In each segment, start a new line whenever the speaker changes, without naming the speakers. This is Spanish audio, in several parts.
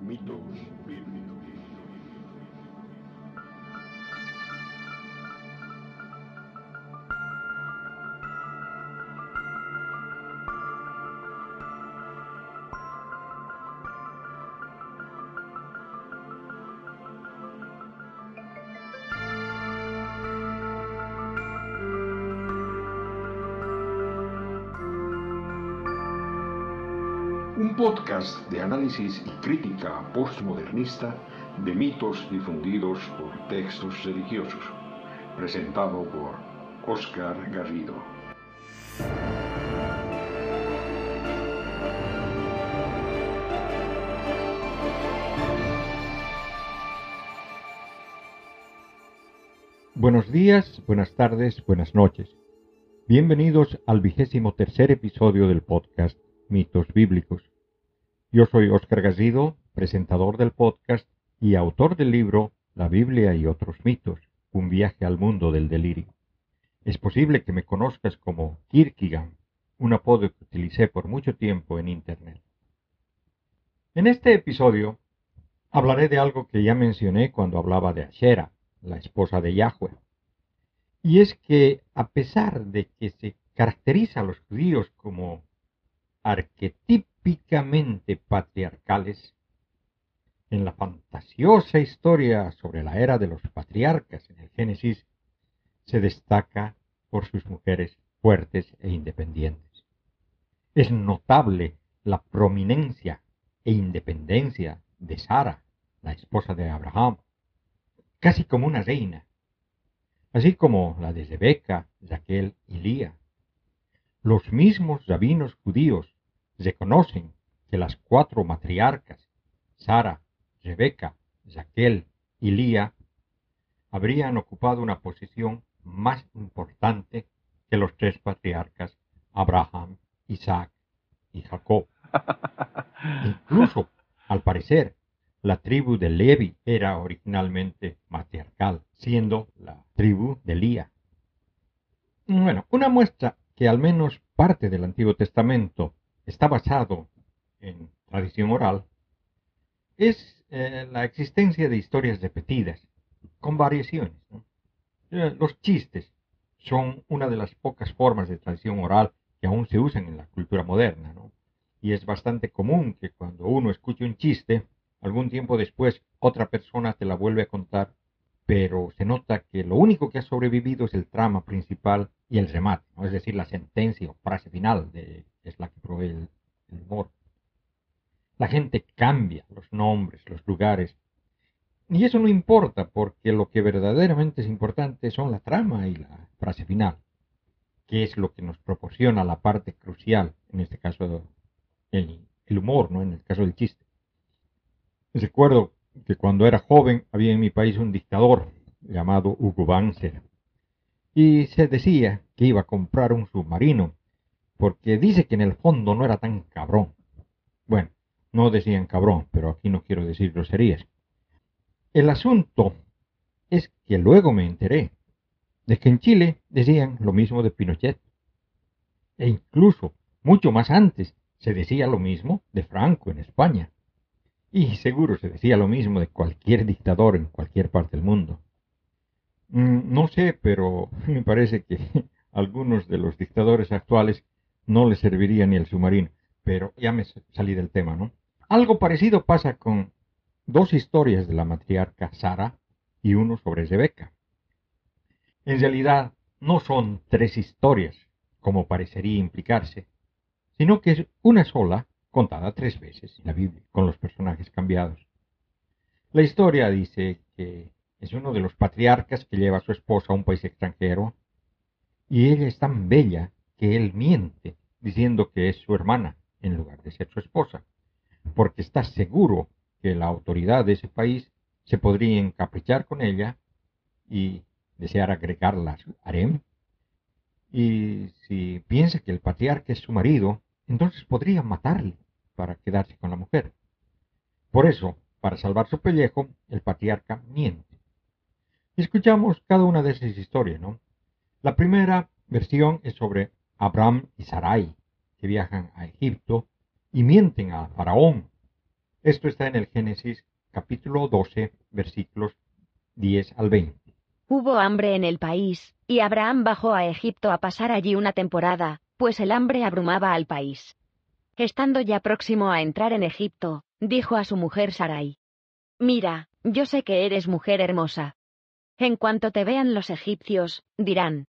Mitos bíblicos. Podcast de análisis y crítica postmodernista de mitos difundidos por textos religiosos, presentado por Oscar Garrido.
Buenos días, buenas tardes, buenas noches. Bienvenidos al vigésimo tercer episodio del podcast Mitos Bíblicos. Yo soy Óscar Garrido, presentador del podcast y autor del libro La Biblia y otros mitos, un viaje al mundo del delirio. Es posible que me conozcas como Kierkegaard, un apodo que utilicé por mucho tiempo en Internet. En este episodio hablaré de algo que ya mencioné cuando hablaba de Ashera, la esposa de Yahweh. Y es que a pesar de que se caracteriza a los judíos como arquetípicamente patriarcales, en la fantasiosa historia sobre la era de los patriarcas en el Génesis, se destaca por sus mujeres fuertes e independientes. Es notable la prominencia e independencia de Sara, la esposa de Abraham, casi como una reina, así como la de Rebeca, Raquel y Lía. Los mismos rabinos judíos reconocen que las cuatro matriarcas, Sara, Rebeca, Raquel y Lía, habrían ocupado una posición más importante que los tres patriarcas, Abraham, Isaac y Jacob. Incluso, al parecer, la tribu de Levi era originalmente matriarcal, siendo la tribu de Lía. Bueno, una muestra que al menos parte del Antiguo Testamento está basado en tradición oral es eh, la existencia de historias repetidas, con variaciones. Eh, los chistes son una de las pocas formas de tradición oral que aún se usan en la cultura moderna, y es bastante común que cuando uno escuche un chiste, algún tiempo después otra persona te la vuelve a contar, pero se nota que lo único que ha sobrevivido es el trama principal y el remate, ¿no? es decir, la sentencia o frase final es la que provee el, humor. La gente cambia los nombres, los lugares, y eso no importa porque lo que verdaderamente es importante son la trama y la frase final, que es lo que nos proporciona la parte crucial, en este caso el, el humor, ¿no? en el caso del chiste. Recuerdo que cuando era joven había en mi país un dictador llamado Hugo Banzer y se decía que iba a comprar un submarino porque dice que en el fondo no era tan cabrón. Bueno, no decían cabrón, pero aquí no quiero decir groserías. El asunto es que luego me enteré de que en Chile decían lo mismo de Pinochet. E incluso, mucho más antes, se decía lo mismo de Franco en España. Y seguro se decía lo mismo de cualquier dictador en cualquier parte del mundo. Mm, no sé, pero me parece que algunos de los dictadores actuales no les serviría ni el submarino. Pero ya me salí del tema, ¿no? Algo parecido pasa con dos historias de la matriarca Sara y uno sobre Rebeca. En realidad, no son tres historias, como parecería implicarse, sino que es una sola contada tres veces en la Biblia, con los personajes cambiados. La historia dice que es uno de los patriarcas que lleva a su esposa a un país extranjero, y ella es tan bella que él miente, diciendo que es su hermana, en lugar de ser su esposa, porque está seguro que la autoridad de ese país se podría encaprichar con ella y desear agregarla a su harem. Y si piensa que el patriarca es su marido, entonces podría matarle para quedarse con la mujer. Por eso, para salvar su pellejo, el patriarca miente. Escuchamos cada una de esas historias, ¿no? La primera versión es sobre Abraham y Sarai, que viajan a Egipto y mienten a Faraón, Esto está en el Génesis capítulo 12, versículos 10 al 20.
Hubo hambre en el país, y Abraham bajó a Egipto a pasar allí una temporada, pues el hambre abrumaba al país. Estando ya próximo a entrar en Egipto, dijo a su mujer Sarai. Mira, yo sé que eres mujer hermosa. En cuanto te vean los egipcios, dirán.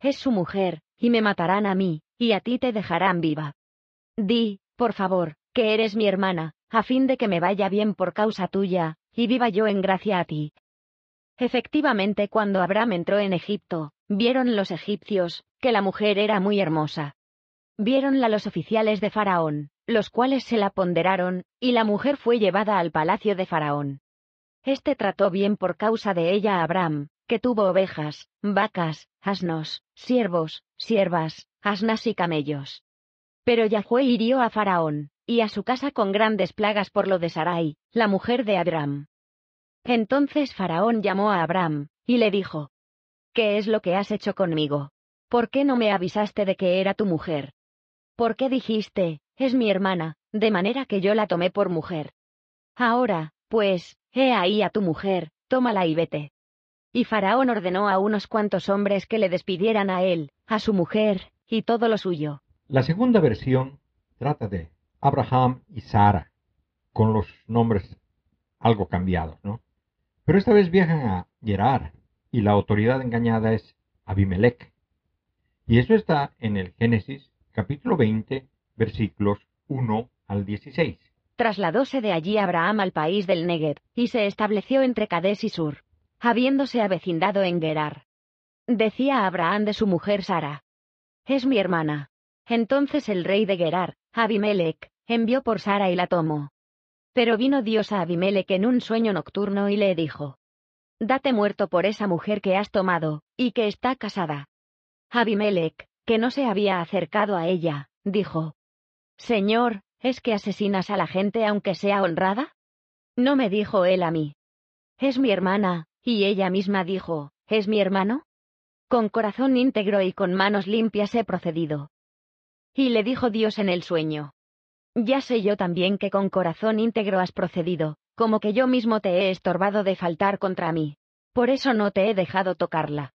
Es su mujer, y me matarán a mí, y a ti te dejarán viva. Di, por favor, que eres mi hermana, a fin de que me vaya bien por causa tuya, y viva yo en gracia a ti. Efectivamente, cuando Abraham entró en Egipto, vieron los egipcios, que la mujer era muy hermosa. Viéronla los oficiales de Faraón, los cuales se la ponderaron, y la mujer fue llevada al palacio de Faraón. Este trató bien por causa de ella a Abraham, que tuvo ovejas, vacas, asnos, siervos, siervas, asnas y camellos. Pero Yahweh hirió a Faraón, y a su casa con grandes plagas por lo de Sarai, la mujer de Abraham. Entonces Faraón llamó a Abraham, y le dijo, ¿Qué es lo que has hecho conmigo? ¿Por qué no me avisaste de que era tu mujer? ¿Por qué dijiste, es mi hermana, de manera que yo la tomé por mujer? Ahora, pues, he ahí a tu mujer, tómala y vete. Y Faraón ordenó a unos cuantos hombres que le despidieran a él, a su mujer, y todo lo suyo.
La segunda versión trata de Abraham y Sara, con los nombres algo cambiados, ¿no? Pero esta vez viajan a Gerar, y la autoridad engañada es Abimelech. Y eso está en el Génesis capítulo 20, versículos 1 al 16.
Trasladóse de allí Abraham al país del Negev, y se estableció entre Cades y Sur, habiéndose avecindado en Gerar. Decía Abraham de su mujer Sara, Es mi hermana. Entonces el rey de Gerar, Abimelech, envió por Sara y la tomó. Pero vino Dios a Abimelech en un sueño nocturno y le dijo, Date muerto por esa mujer que has tomado, y que está casada. Abimelech, que no se había acercado a ella, dijo, Señor, ¿es que asesinas a la gente aunque sea honrada? No me dijo él a mí. Es mi hermana, y ella misma dijo, ¿es mi hermano? Con corazón íntegro y con manos limpias he procedido. Y le dijo Dios en el sueño. Ya sé yo también que con corazón íntegro has procedido, como que yo mismo te he estorbado de faltar contra mí. Por eso no te he dejado tocarla.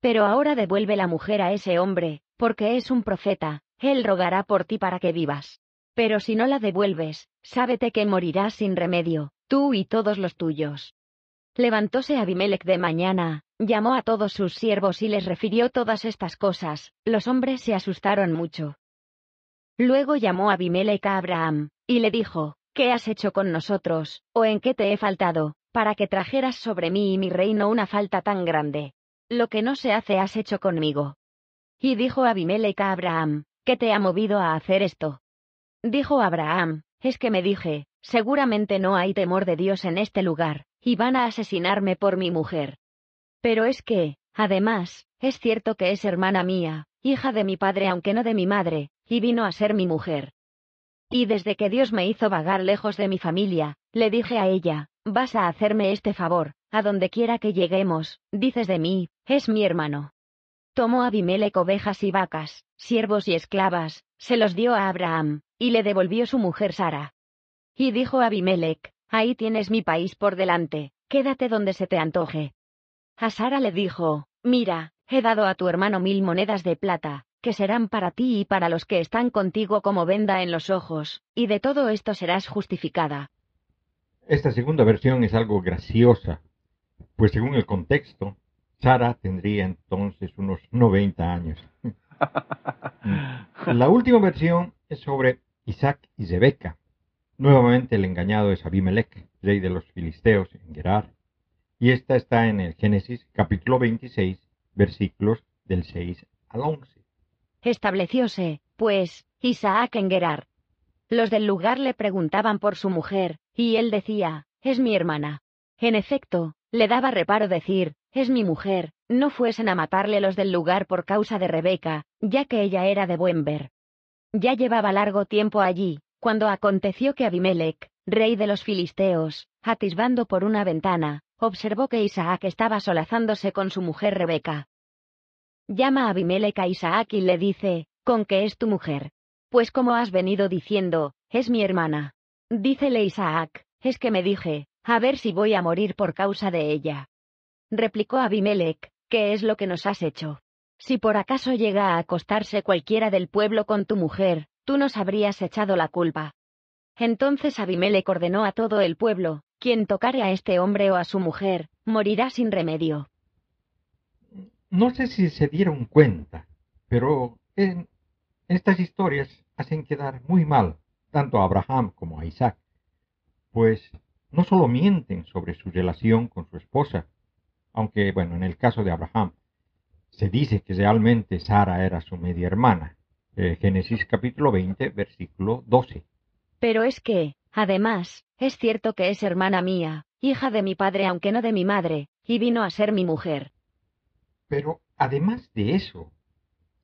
Pero ahora devuelve la mujer a ese hombre, porque es un profeta, él rogará por ti para que vivas. Pero si no la devuelves, sábete que morirás sin remedio, tú y todos los tuyos. Levantóse Abimelech de mañana, llamó a todos sus siervos y les refirió todas estas cosas, los hombres se asustaron mucho. Luego llamó Abimelech a Abraham, y le dijo, ¿Qué has hecho con nosotros, o en qué te he faltado, para que trajeras sobre mí y mi reino una falta tan grande? Lo que no se hace has hecho conmigo. Y dijo Abimelech a Abraham, ¿qué te ha movido a hacer esto? Dijo Abraham, es que me dije, seguramente no hay temor de Dios en este lugar, y van a asesinarme por mi mujer. Pero es que, además, es cierto que es hermana mía, hija de mi padre aunque no de mi madre, y vino a ser mi mujer. Y desde que Dios me hizo vagar lejos de mi familia, le dije a ella, vas a hacerme este favor, a donde quiera que lleguemos, dices de mí, es mi hermano. Tomó Abimelech ovejas y vacas, siervos y esclavas, se los dio a Abraham, y le devolvió su mujer Sara. Y dijo Abimelech, ahí tienes mi país por delante, quédate donde se te antoje. A Sara le dijo, mira, he dado a tu hermano mil monedas de plata, que serán para ti y para los que están contigo como venda en los ojos, y de todo esto serás justificada.
Esta segunda versión es algo graciosa, pues según el contexto, Sara tendría entonces unos 90 años. La última versión sobre Isaac y Rebeca. Nuevamente el engañado es Abimelech, rey de los filisteos en Gerar, y esta está en el Génesis capítulo 26, versículos del 6 al 11.
Establecióse, pues, Isaac en Gerar. Los del lugar le preguntaban por su mujer, y él decía, es mi hermana. En efecto, le daba reparo decir, es mi mujer, no fuesen a matarle los del lugar por causa de Rebeca, ya que ella era de buen ver. Ya llevaba largo tiempo allí, cuando aconteció que Abimelech, rey de los filisteos, atisbando por una ventana, observó que Isaac estaba solazándose con su mujer Rebeca. Llama a Abimelech a Isaac y le dice, ¿con qué es tu mujer? Pues como has venido diciendo, es mi hermana. Dícele Isaac, es que me dije, a ver si voy a morir por causa de ella. Replicó Abimelech, ¿qué es lo que nos has hecho? Si por acaso llega a acostarse cualquiera del pueblo con tu mujer, tú nos habrías echado la culpa. Entonces Abimelech ordenó a todo el pueblo, quien tocare a este hombre o a su mujer, morirá sin remedio.
No sé si se dieron cuenta, pero en estas historias hacen quedar muy mal tanto a Abraham como a Isaac, pues no solo mienten sobre su relación con su esposa, aunque, bueno, en el caso de Abraham, se dice que realmente Sara era su media hermana. Eh, Génesis capítulo 20, versículo 12.
Pero es que, además, es cierto que es hermana mía, hija de mi padre aunque no de mi madre, y vino a ser mi mujer.
Pero además de eso,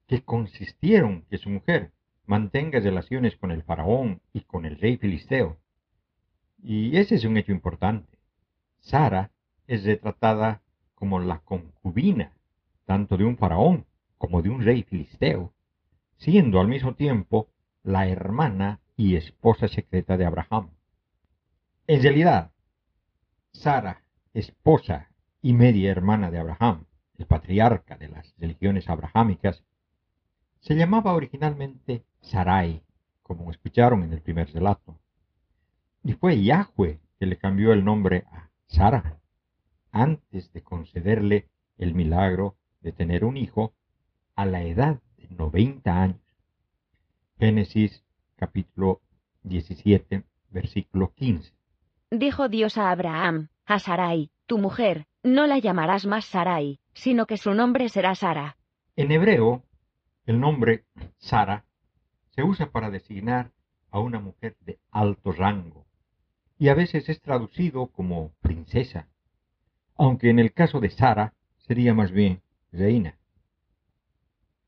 que consistieron que su mujer mantenga relaciones con el faraón y con el rey filisteo. Y ese es un hecho importante. Sara es retratada como la concubina tanto de un faraón como de un rey filisteo, siendo al mismo tiempo la hermana y esposa secreta de Abraham. En realidad, Sara, esposa y media hermana de Abraham, el patriarca de las religiones abrahámicas, se llamaba originalmente Sarai, como escucharon en el primer relato. Y fue Yahweh que le cambió el nombre a Sara, antes de concederle el milagro de tener un hijo a la edad de 90 años. Génesis capítulo 17, versículo 15.
Dijo Dios a Abraham, a Sarai, tu mujer, no la llamarás más Sarai, sino que su nombre será Sara.
En hebreo, el nombre Sara se usa para designar a una mujer de alto rango y a veces es traducido como princesa, aunque en el caso de Sara sería más bien reina.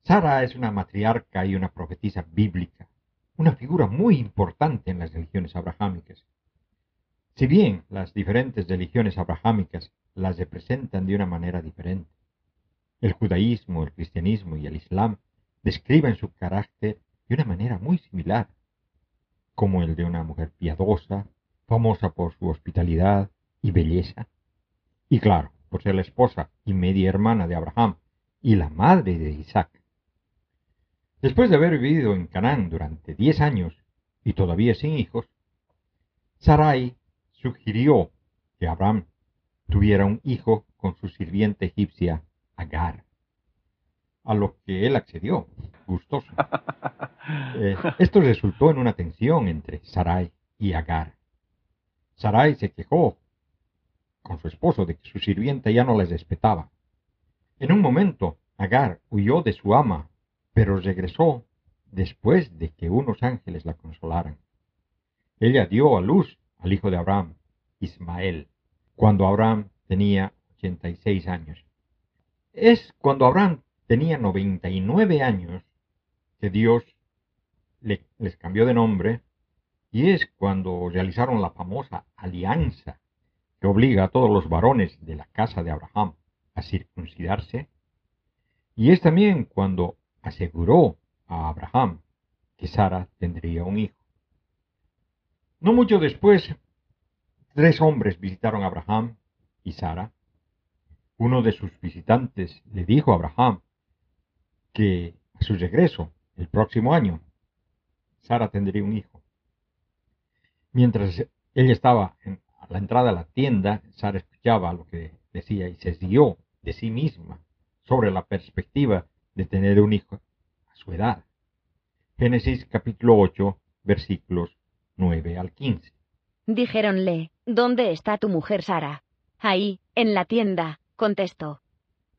Sara es una matriarca y una profetisa bíblica, una figura muy importante en las religiones abrahámicas. Si bien las diferentes religiones abrahámicas las representan de una manera diferente, el judaísmo, el cristianismo y el islam describen su carácter de una manera muy similar, como el de una mujer piadosa, famosa por su hospitalidad y belleza, y claro, por ser la esposa y media hermana de Abraham y la madre de Isaac. Después de haber vivido en Canaán durante diez años y todavía sin hijos, Sarai sugirió que Abraham tuviera un hijo con su sirviente egipcia Agar, a lo que él accedió, gustoso. Eh, esto resultó en una tensión entre Sarai y Agar. Sarai se quejó con su esposo de que su sirviente ya no les respetaba. En un momento, Agar huyó de su ama, pero regresó después de que unos ángeles la consolaran. Ella dio a luz al hijo de Abraham, Ismael, cuando Abraham tenía 86 años. Es cuando Abraham tenía 99 años que Dios les cambió de nombre y es cuando realizaron la famosa alianza que obliga a todos los varones de la casa de Abraham a circuncidarse, y es también cuando aseguró a Abraham que Sara tendría un hijo. No mucho después, tres hombres visitaron a Abraham y Sara. Uno de sus visitantes le dijo a Abraham que a su regreso, el próximo año, Sara tendría un hijo. Mientras ella estaba en la entrada a la tienda, Sara escuchaba lo que decía y se dio de sí misma sobre la perspectiva de tener un hijo a su edad. Génesis capítulo 8, versículos 9 al 15.
Dijéronle, ¿Dónde está tu mujer Sara? Ahí, en la tienda, contestó.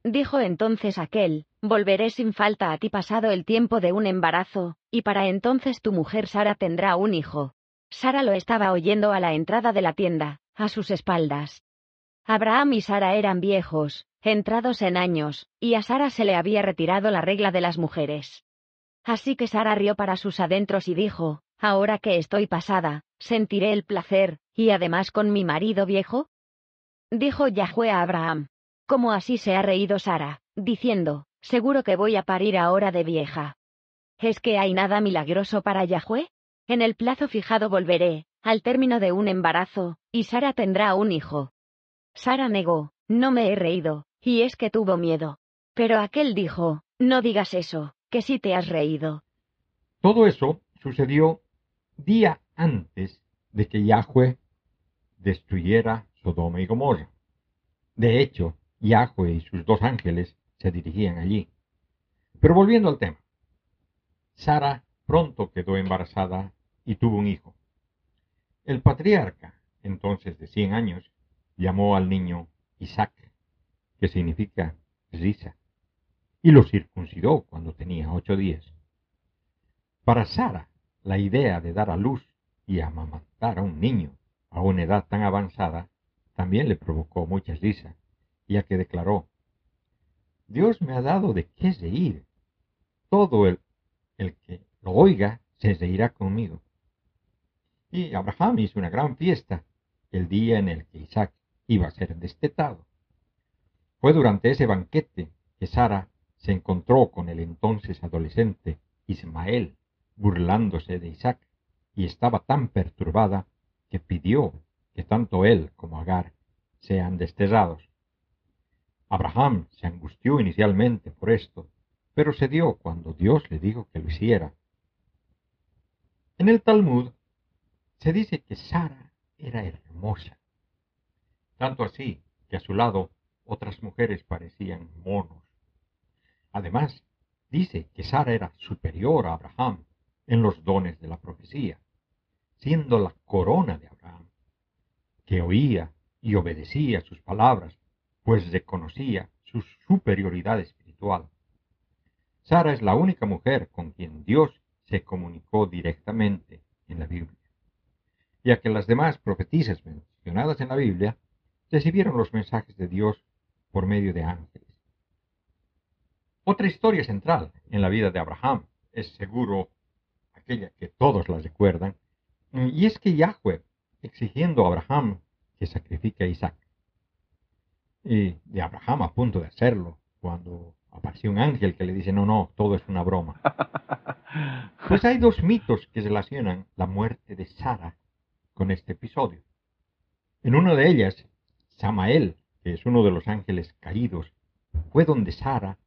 Dijo entonces aquel, Volveré sin falta a ti pasado el tiempo de un embarazo, y para entonces tu mujer Sara tendrá un hijo. Sara lo estaba oyendo a la entrada de la tienda, a sus espaldas. Abraham y Sara eran viejos, entrados en años, y a Sara se le había retirado la regla de las mujeres. Así que Sara rió para sus adentros y dijo, Ahora que estoy pasada, sentiré el placer, y además con mi marido viejo. Dijo Yahweh a Abraham. ¿Cómo así se ha reído Sara, diciendo, Seguro que voy a parir ahora de vieja. ¿Es que hay nada milagroso para Yahweh? En el plazo fijado volveré, al término de un embarazo, y Sara tendrá un hijo. Sara negó, no me he reído, y es que tuvo miedo. Pero aquel dijo, no digas eso, que sí te has reído.
Todo eso sucedió día antes de que Yahweh destruyera Sodoma y Gomorra. De hecho, Yahweh y sus dos ángeles se dirigían allí. Pero volviendo al tema, Sara pronto quedó embarazada y tuvo un hijo. El patriarca, entonces de cien años, llamó al niño Isaac, que significa risa, y lo circuncidó cuando tenía ocho días. Para Sara, la idea de dar a luz y amamantar a un niño a una edad tan avanzada también le provocó mucha risa, ya que declaró, Dios me ha dado de qué reír. Todo el, el que lo oiga se reirá conmigo. Y Abraham hizo una gran fiesta el día en el que Isaac iba a ser destetado. Fue durante ese banquete que Sara se encontró con el entonces adolescente Ismael burlándose de Isaac y estaba tan perturbada que pidió que tanto él como Agar sean desterrados. Abraham se angustió inicialmente por esto, pero cedió cuando Dios le dijo que lo hiciera. En el Talmud se dice que Sara era hermosa, tanto así que a su lado otras mujeres parecían monos. Además, dice que Sara era superior a Abraham en los dones de la profecía, siendo la corona de Abraham, que oía y obedecía sus palabras, pues reconocía su superioridad espiritual. Sara es la única mujer con quien Dios se comunicó directamente en la Biblia, ya que las demás profetisas mencionadas en la Biblia recibieron los mensajes de Dios por medio de ángeles. Otra historia central en la vida de Abraham es seguro aquella que todos la recuerdan, y es que Yahweh, exigiendo a Abraham que sacrifique a Isaac, y de Abraham a punto de hacerlo, cuando apareció un ángel que le dice, no, no, todo es una broma. Pues hay dos mitos que relacionan la muerte de Sara con este episodio. En una de ellas, Samael, que es uno de los ángeles caídos, fue donde Sara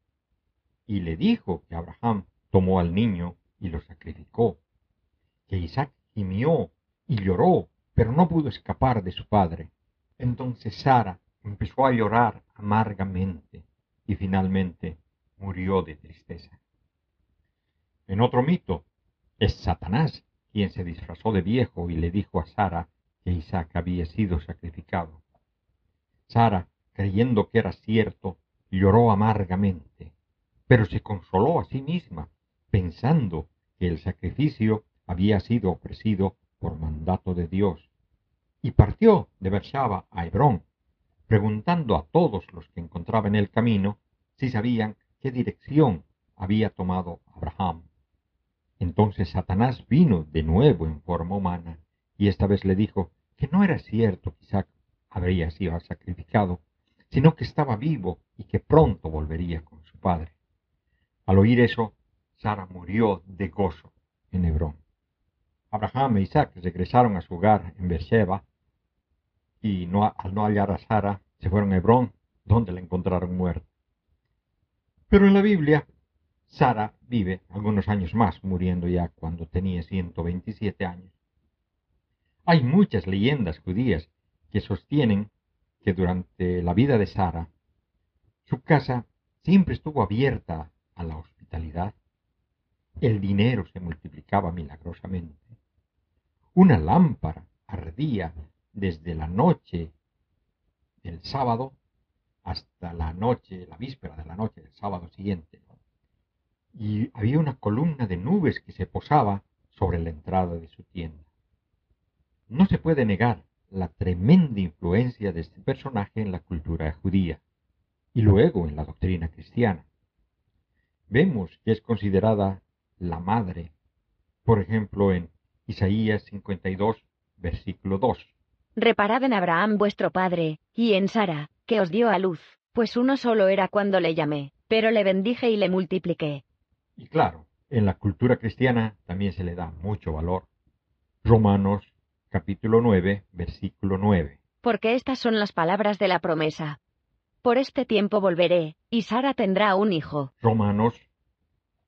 y le dijo que Abraham tomó al niño y lo sacrificó, que Isaac gimió y lloró, pero no pudo escapar de su padre. Entonces Sara empezó a llorar amargamente y finalmente murió de tristeza. En otro mito, es Satanás quien se disfrazó de viejo y le dijo a Sara que Isaac había sido sacrificado. Sara, creyendo que era cierto, lloró amargamente, pero se consoló a sí misma, pensando que el sacrificio había sido ofrecido por mandato de Dios, y partió de Beersheba a Hebrón, preguntando a todos los que encontraba en el camino si sabían qué dirección había tomado Abraham. Entonces Satanás vino de nuevo en forma humana, y esta vez le dijo que no era cierto que Isaac habría sido sacrificado, sino que estaba vivo y que pronto volvería con su padre. Al oír eso, Sara murió de gozo en Hebrón. Abraham e Isaac regresaron a su hogar en Beersheba y al no hallar a Sara se fueron a Hebrón, donde la encontraron muerta. Pero en la Biblia, Sara vive algunos años más, muriendo ya cuando tenía 127 años. Hay muchas leyendas judías que sostienen que durante la vida de Sara, su casa siempre estuvo abierta a la hospitalidad. El dinero se multiplicaba milagrosamente. Una lámpara ardía desde la noche del sábado hasta la noche, la víspera de la noche del sábado siguiente. Y había una columna de nubes que se posaba sobre la entrada de su tienda. No se puede negar la tremenda influencia de este personaje en la cultura judía y luego en la doctrina cristiana. Vemos que es considerada la madre, por ejemplo en Isaías 52, versículo 2.
Reparad en Abraham vuestro padre, y en Sara, que os dio a luz, pues uno solo era cuando le llamé, pero le bendije y le multipliqué.
Y claro, en la cultura cristiana también se le da mucho valor. Romanos capítulo 9, versículo 9.
Porque estas son las palabras de la promesa. Por este tiempo volveré, y Sara tendrá un hijo.
Romanos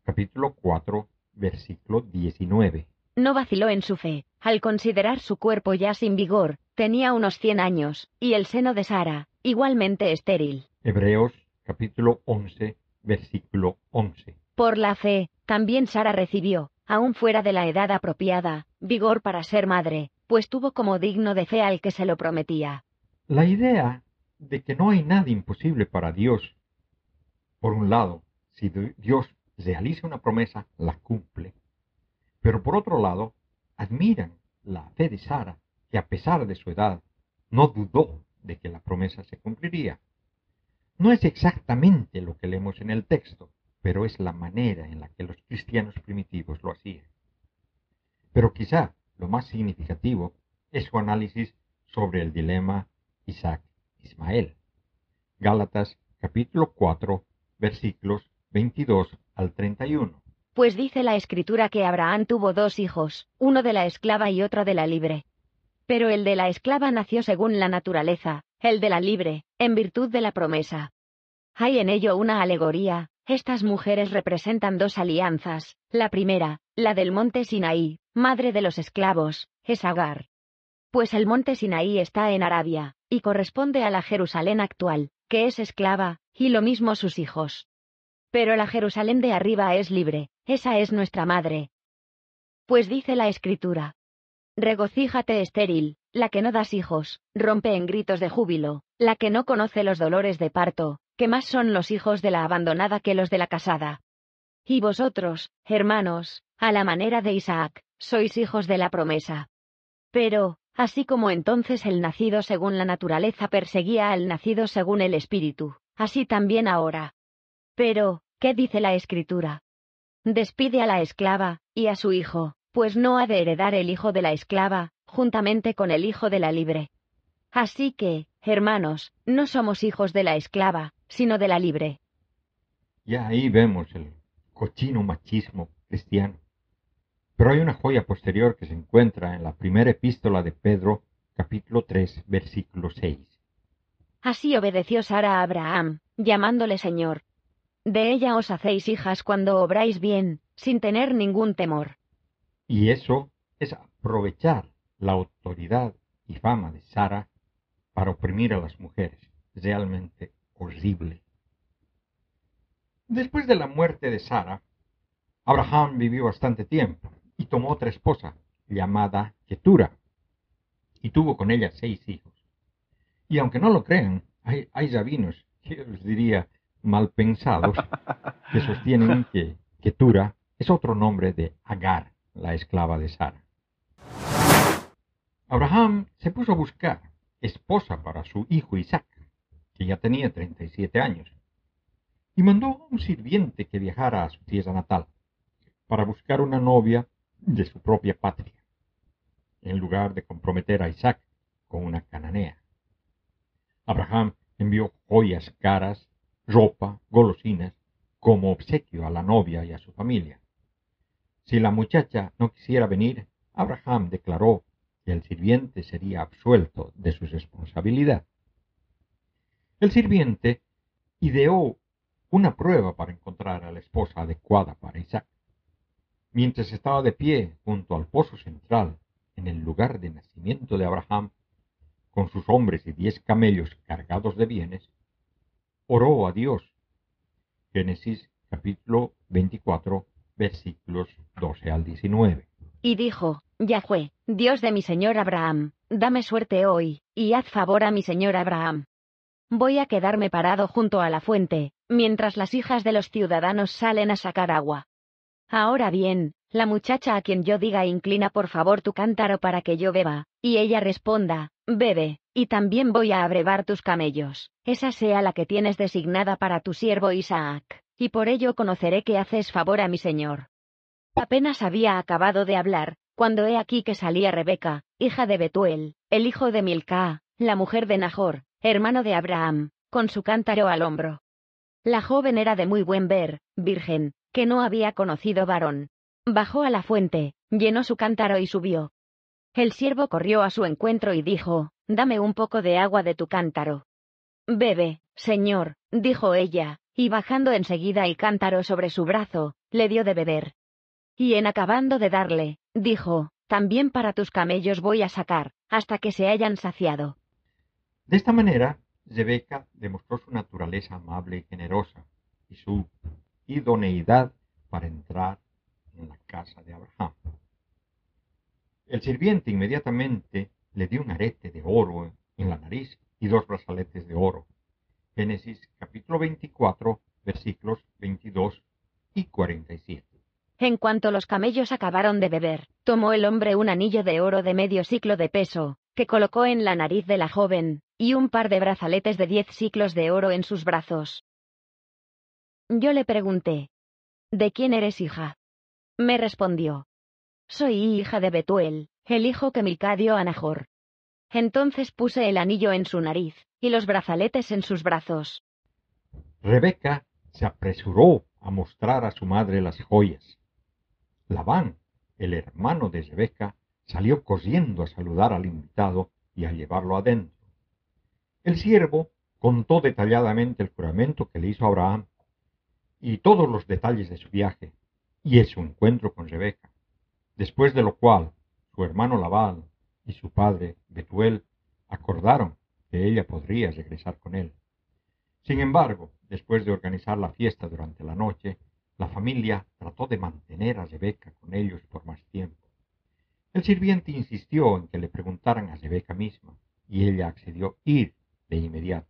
capítulo 4, versículo 19.
No vaciló en su fe, al considerar su cuerpo ya sin vigor, tenía unos cien años, y el seno de Sara, igualmente estéril.
Hebreos capítulo 11, versículo 11.
Por la fe, también Sara recibió, aun fuera de la edad apropiada, vigor para ser madre, pues tuvo como digno de fe al que se lo prometía.
La idea de que no hay nada imposible para Dios. Por un lado, si Dios realiza una promesa, la cumple. Pero por otro lado, admiran la fe de Sara, que a pesar de su edad, no dudó de que la promesa se cumpliría. No es exactamente lo que leemos en el texto, pero es la manera en la que los cristianos primitivos lo hacían. Pero quizá lo más significativo es su análisis sobre el dilema Isaac-Ismael. Gálatas capítulo 4 versículos 22 al 31.
Pues dice la escritura que Abraham tuvo dos hijos, uno de la esclava y otro de la libre. Pero el de la esclava nació según la naturaleza, el de la libre, en virtud de la promesa. Hay en ello una alegoría, estas mujeres representan dos alianzas, la primera, la del monte Sinaí, madre de los esclavos, es Agar. Pues el monte Sinaí está en Arabia, y corresponde a la Jerusalén actual, que es esclava, y lo mismo sus hijos. Pero la Jerusalén de arriba es libre, esa es nuestra madre. Pues dice la escritura. Regocíjate estéril, la que no das hijos, rompe en gritos de júbilo, la que no conoce los dolores de parto, que más son los hijos de la abandonada que los de la casada. Y vosotros, hermanos, a la manera de Isaac, sois hijos de la promesa. Pero, así como entonces el nacido según la naturaleza perseguía al nacido según el espíritu, así también ahora. Pero, ¿qué dice la escritura? Despide a la esclava, y a su hijo, pues no ha de heredar el hijo de la esclava, juntamente con el hijo de la libre. Así que, hermanos, no somos hijos de la esclava, sino de la libre.
Ya ahí vemos el cochino machismo cristiano. Pero hay una joya posterior que se encuentra en la primera epístola de Pedro, capítulo 3, versículo 6.
Así obedeció Sara a Abraham, llamándole Señor, de ella os hacéis hijas cuando obráis bien, sin tener ningún temor.
Y eso es aprovechar la autoridad y fama de Sara para oprimir a las mujeres. Realmente horrible. Después de la muerte de Sara, Abraham vivió bastante tiempo y tomó otra esposa llamada Ketura y tuvo con ella seis hijos. Y aunque no lo crean, hay, hay rabinos que os diría mal pensados que sostienen que Ketura es otro nombre de Agar, la esclava de Sara. Abraham se puso a buscar esposa para su hijo Isaac, que ya tenía 37 años, y mandó a un sirviente que viajara a su tierra natal para buscar una novia de su propia patria, en lugar de comprometer a Isaac con una cananea. Abraham envió joyas caras ropa, golosinas, como obsequio a la novia y a su familia. Si la muchacha no quisiera venir, Abraham declaró que el sirviente sería absuelto de su responsabilidad. El sirviente ideó una prueba para encontrar a la esposa adecuada para Isaac. Mientras estaba de pie junto al pozo central, en el lugar de nacimiento de Abraham, con sus hombres y diez camellos cargados de bienes, oró a Dios. Génesis capítulo 24 versículos 12 al 19.
Y dijo, Yahweh, Dios de mi señor Abraham, dame suerte hoy, y haz favor a mi señor Abraham. Voy a quedarme parado junto a la fuente, mientras las hijas de los ciudadanos salen a sacar agua. Ahora bien, la muchacha a quien yo diga inclina por favor tu cántaro para que yo beba, y ella responda, bebe, y también voy a abrevar tus camellos, esa sea la que tienes designada para tu siervo Isaac, y por ello conoceré que haces favor a mi señor. Apenas había acabado de hablar, cuando he aquí que salía Rebeca, hija de Betuel, el hijo de Milcá, la mujer de Nahor, hermano de Abraham, con su cántaro al hombro. La joven era de muy buen ver, virgen, que no había conocido varón. Bajó a la fuente, llenó su cántaro y subió. El siervo corrió a su encuentro y dijo, Dame un poco de agua de tu cántaro. Bebe, señor, dijo ella, y bajando enseguida el cántaro sobre su brazo, le dio de beber. Y en acabando de darle, dijo, También para tus camellos voy a sacar, hasta que se hayan saciado.
De esta manera, Rebeca demostró su naturaleza amable y generosa, y su idoneidad para entrar en la casa de Abraham. El sirviente inmediatamente le dio un arete de oro en la nariz y dos brazaletes de oro. Génesis capítulo 24, versículos 22 y 47.
En cuanto los camellos acabaron de beber, tomó el hombre un anillo de oro de medio ciclo de peso, que colocó en la nariz de la joven, y un par de brazaletes de diez ciclos de oro en sus brazos. Yo le pregunté, ¿De quién eres hija? Me respondió, Soy hija de Betuel, el hijo que Milca dio Nahor. Entonces puse el anillo en su nariz, y los brazaletes en sus brazos.
Rebeca se apresuró a mostrar a su madre las joyas. Labán, el hermano de Rebeca, salió corriendo a saludar al invitado y a llevarlo adentro. El siervo contó detalladamente el juramento que le hizo Abraham y todos los detalles de su viaje y de su encuentro con Rebeca, después de lo cual su hermano Labán y su padre Betuel acordaron que ella podría regresar con él. Sin embargo, después de organizar la fiesta durante la noche, la familia trató de mantener a Rebeca con ellos por más tiempo. El sirviente insistió en que le preguntaran a Rebeca misma, y ella accedió ir de inmediato.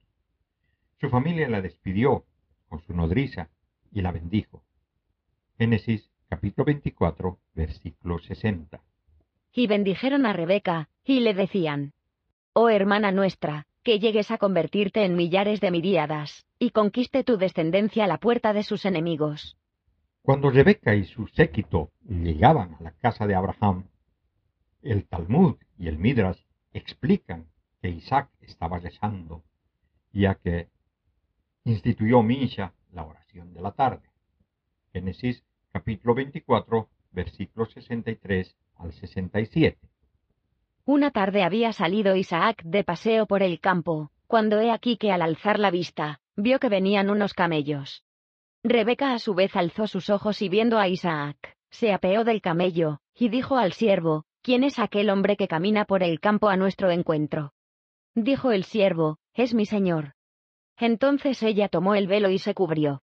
Su familia la despidió con su nodriza y la bendijo. Génesis capítulo 24, versículo 60.
Y bendijeron a Rebeca, y le decían, Oh hermana nuestra, que llegues a convertirte en millares de miríadas, y conquiste tu descendencia a la puerta de sus enemigos.
Cuando Rebeca y su séquito llegaban a la casa de Abraham, el Talmud y el Midrash explican que Isaac estaba rezando, ya que instituyó Misha la oración de la tarde. Génesis capítulo 24, versículos 63 al 67.
Una tarde había salido Isaac de paseo por el campo, cuando he aquí que al alzar la vista, vio que venían unos camellos. Rebeca a su vez alzó sus ojos y viendo a Isaac, se apeó del camello, y dijo al siervo, ¿quién es aquel hombre que camina por el campo a nuestro encuentro? Dijo el siervo, es mi señor. Entonces ella tomó el velo y se cubrió.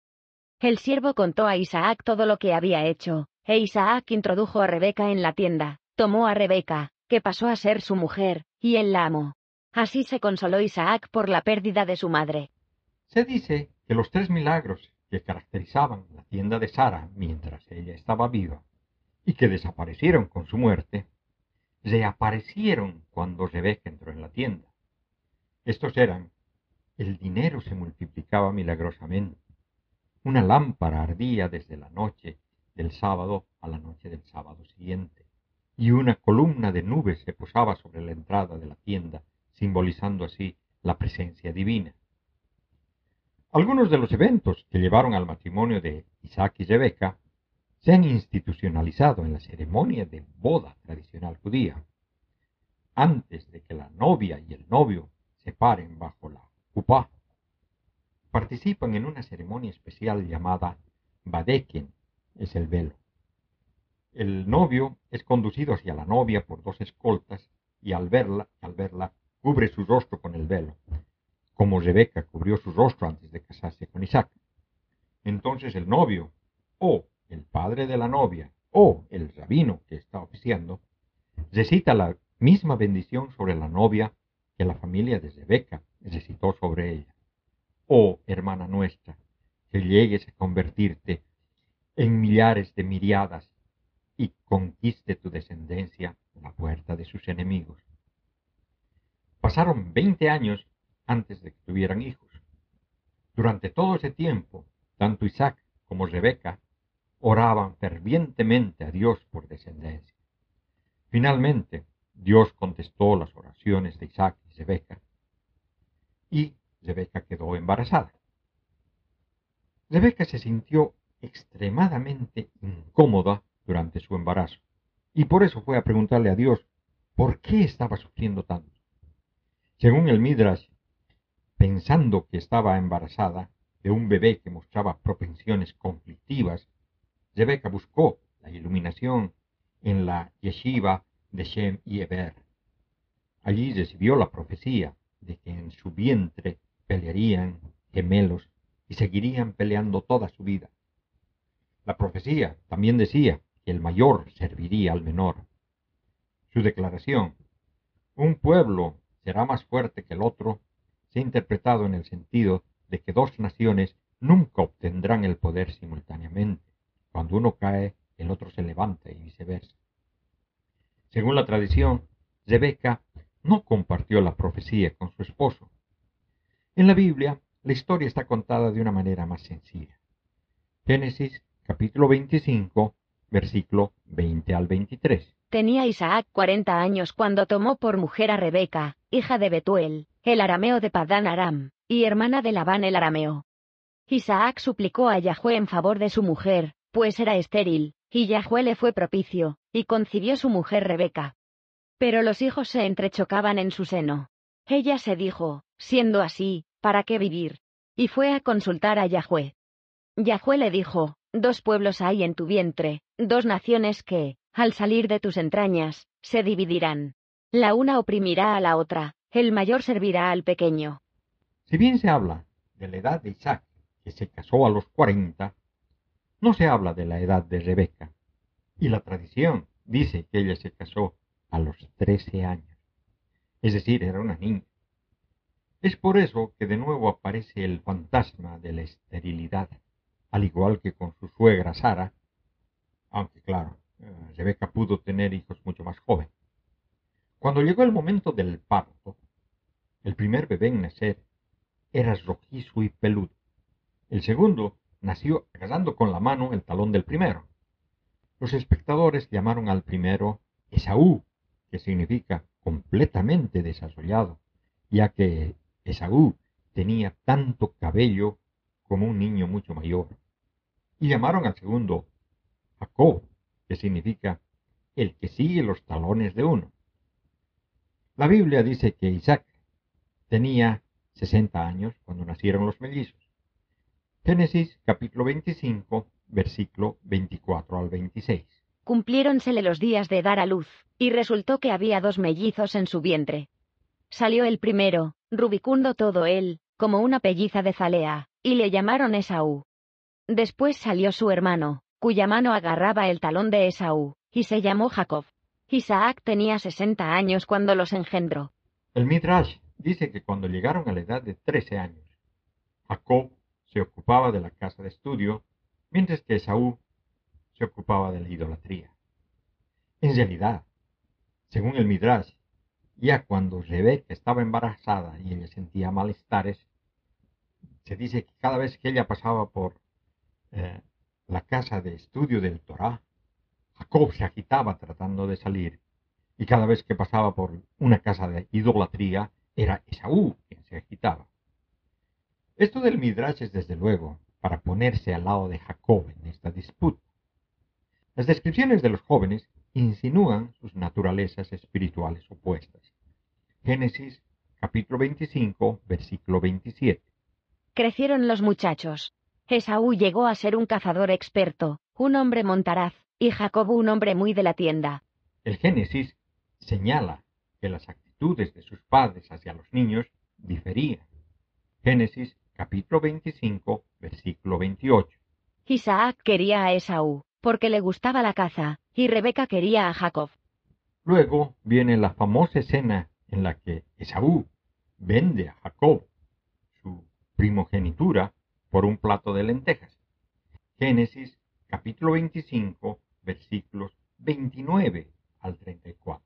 El siervo contó a Isaac todo lo que había hecho, e Isaac introdujo a Rebeca en la tienda, tomó a Rebeca, que pasó a ser su mujer, y él la amó. Así se consoló Isaac por la pérdida de su madre.
Se dice que los tres milagros que caracterizaban la tienda de Sara mientras ella estaba viva, y que desaparecieron con su muerte, reaparecieron cuando Rebeca entró en la tienda. Estos eran, el dinero se multiplicaba milagrosamente, una lámpara ardía desde la noche del sábado a la noche del sábado siguiente, y una columna de nubes se posaba sobre la entrada de la tienda, simbolizando así la presencia divina. Algunos de los eventos que llevaron al matrimonio de Isaac y Rebeca se han institucionalizado en la ceremonia de boda tradicional judía. Antes de que la novia y el novio se paren bajo la cupá, participan en una ceremonia especial llamada Badeken, es el velo. El novio es conducido hacia la novia por dos escoltas y al verla, al verla, cubre su rostro con el velo, como Rebeca cubrió su rostro antes de casarse con Isaac. Entonces el novio o el padre de la novia o el rabino que está oficiando, recita la misma bendición sobre la novia que la familia de Rebeca recitó sobre ella. Oh hermana nuestra, que llegues a convertirte en millares de miriadas y conquiste tu descendencia la puerta de sus enemigos. Pasaron veinte años antes de que tuvieran hijos. Durante todo ese tiempo, tanto Isaac como Rebeca oraban fervientemente a Dios por descendencia. Finalmente, Dios contestó las oraciones de Isaac y Rebeca, y Rebeca quedó embarazada. Rebeca se sintió extremadamente incómoda durante su embarazo, y por eso fue a preguntarle a Dios por qué estaba sufriendo tanto. Según el Midrash, pensando que estaba embarazada de un bebé que mostraba propensiones conflictivas, Rebeca buscó la iluminación en la yeshiva de Shem y Eber. Allí recibió la profecía de que en su vientre pelearían gemelos y seguirían peleando toda su vida. La profecía también decía que el mayor serviría al menor. Su declaración, un pueblo será más fuerte que el otro, se ha interpretado en el sentido de que dos naciones nunca obtendrán el poder simultáneamente. Cuando uno cae, el otro se levanta y viceversa. Según la tradición, Rebeca no compartió la profecía con su esposo. En la Biblia, la historia está contada de una manera más sencilla. Génesis capítulo 25, versículo 20 al 23.
Tenía Isaac cuarenta años cuando tomó por mujer a Rebeca, hija de Betuel, el arameo de Padán Aram, y hermana de Labán el arameo. Isaac suplicó a Yahweh en favor de su mujer, pues era estéril, y Yahweh le fue propicio, y concibió su mujer Rebeca. Pero los hijos se entrechocaban en su seno. Ella se dijo, siendo así, ¿para qué vivir? Y fue a consultar a Yahweh. Yahweh le dijo, dos pueblos hay en tu vientre, dos naciones que, al salir de tus entrañas, se dividirán. La una oprimirá a la otra, el mayor servirá al pequeño.
Si bien se habla de la edad de Isaac, que se casó a los cuarenta, no se habla de la edad de Rebeca, y la tradición dice que ella se casó a los trece años, es decir, era una niña. Es por eso que de nuevo aparece el fantasma de la esterilidad, al igual que con su suegra Sara, aunque claro, eh, Rebeca pudo tener hijos mucho más jóvenes. Cuando llegó el momento del parto, el primer bebé en nacer era rojizo y peludo. El segundo nació agarrando con la mano el talón del primero. Los espectadores llamaron al primero Esaú, que significa completamente desasollado, ya que Esaú tenía tanto cabello como un niño mucho mayor. Y llamaron al segundo Jacob, que significa el que sigue los talones de uno. La Biblia dice que Isaac tenía 60 años cuando nacieron los mellizos. Génesis capítulo 25, versículo 24 al 26.
Cumpliéronsele los días de dar a luz, y resultó que había dos mellizos en su vientre. Salió el primero, rubicundo todo él, como una pelliza de zalea, y le llamaron Esaú. Después salió su hermano, cuya mano agarraba el talón de Esaú, y se llamó Jacob. Isaac tenía sesenta años cuando los engendró.
El Midrash dice que cuando llegaron a la edad de trece años, Jacob se ocupaba de la casa de estudio, mientras que Esaú se ocupaba de la idolatría. En realidad, según el Midrash, ya cuando Rebeca estaba embarazada y ella sentía malestares, se dice que cada vez que ella pasaba por eh, la casa de estudio del Torah, Jacob se agitaba tratando de salir, y cada vez que pasaba por una casa de idolatría, era Esaú quien se agitaba. Esto del Midrash es desde luego para ponerse al lado de Jacob en esta disputa. Las descripciones de los jóvenes insinúan sus naturalezas espirituales opuestas. Génesis capítulo 25, versículo 27.
Crecieron los muchachos. Esaú llegó a ser un cazador experto, un hombre montaraz, y Jacob un hombre muy de la tienda.
El Génesis señala que las actitudes de sus padres hacia los niños diferían. Génesis capítulo 25, versículo 28.
Isaac quería a Esaú, porque le gustaba la caza, y Rebeca quería a Jacob.
Luego viene la famosa escena en la que Esaú vende a Jacob su primogenitura por un plato de lentejas. Génesis capítulo 25 versículos 29 al 34.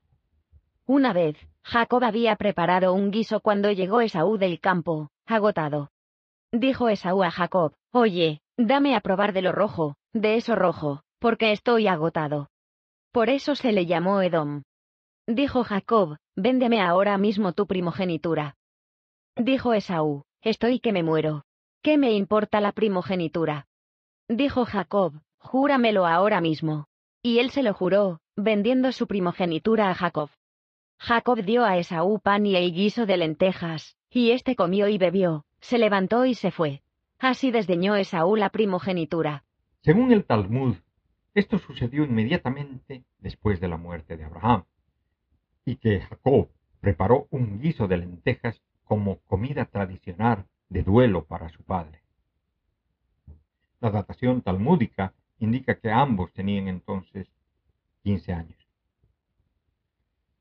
Una vez, Jacob había preparado un guiso cuando llegó Esaú del campo, agotado. Dijo Esaú a Jacob, Oye, dame a probar de lo rojo, de eso rojo, porque estoy agotado. Por eso se le llamó Edom. Dijo Jacob, Véndeme ahora mismo tu primogenitura. Dijo Esaú, Estoy que me muero. ¿Qué me importa la primogenitura? Dijo Jacob, Júramelo ahora mismo. Y él se lo juró, vendiendo su primogenitura a Jacob. Jacob dio a Esaú pan y guiso de lentejas, y éste comió y bebió, se levantó y se fue. Así desdeñó Esaú la primogenitura.
Según el Talmud, esto sucedió inmediatamente después de la muerte de Abraham, y que Jacob preparó un guiso de lentejas como comida tradicional de duelo para su padre. La datación talmúdica indica que ambos tenían entonces 15 años.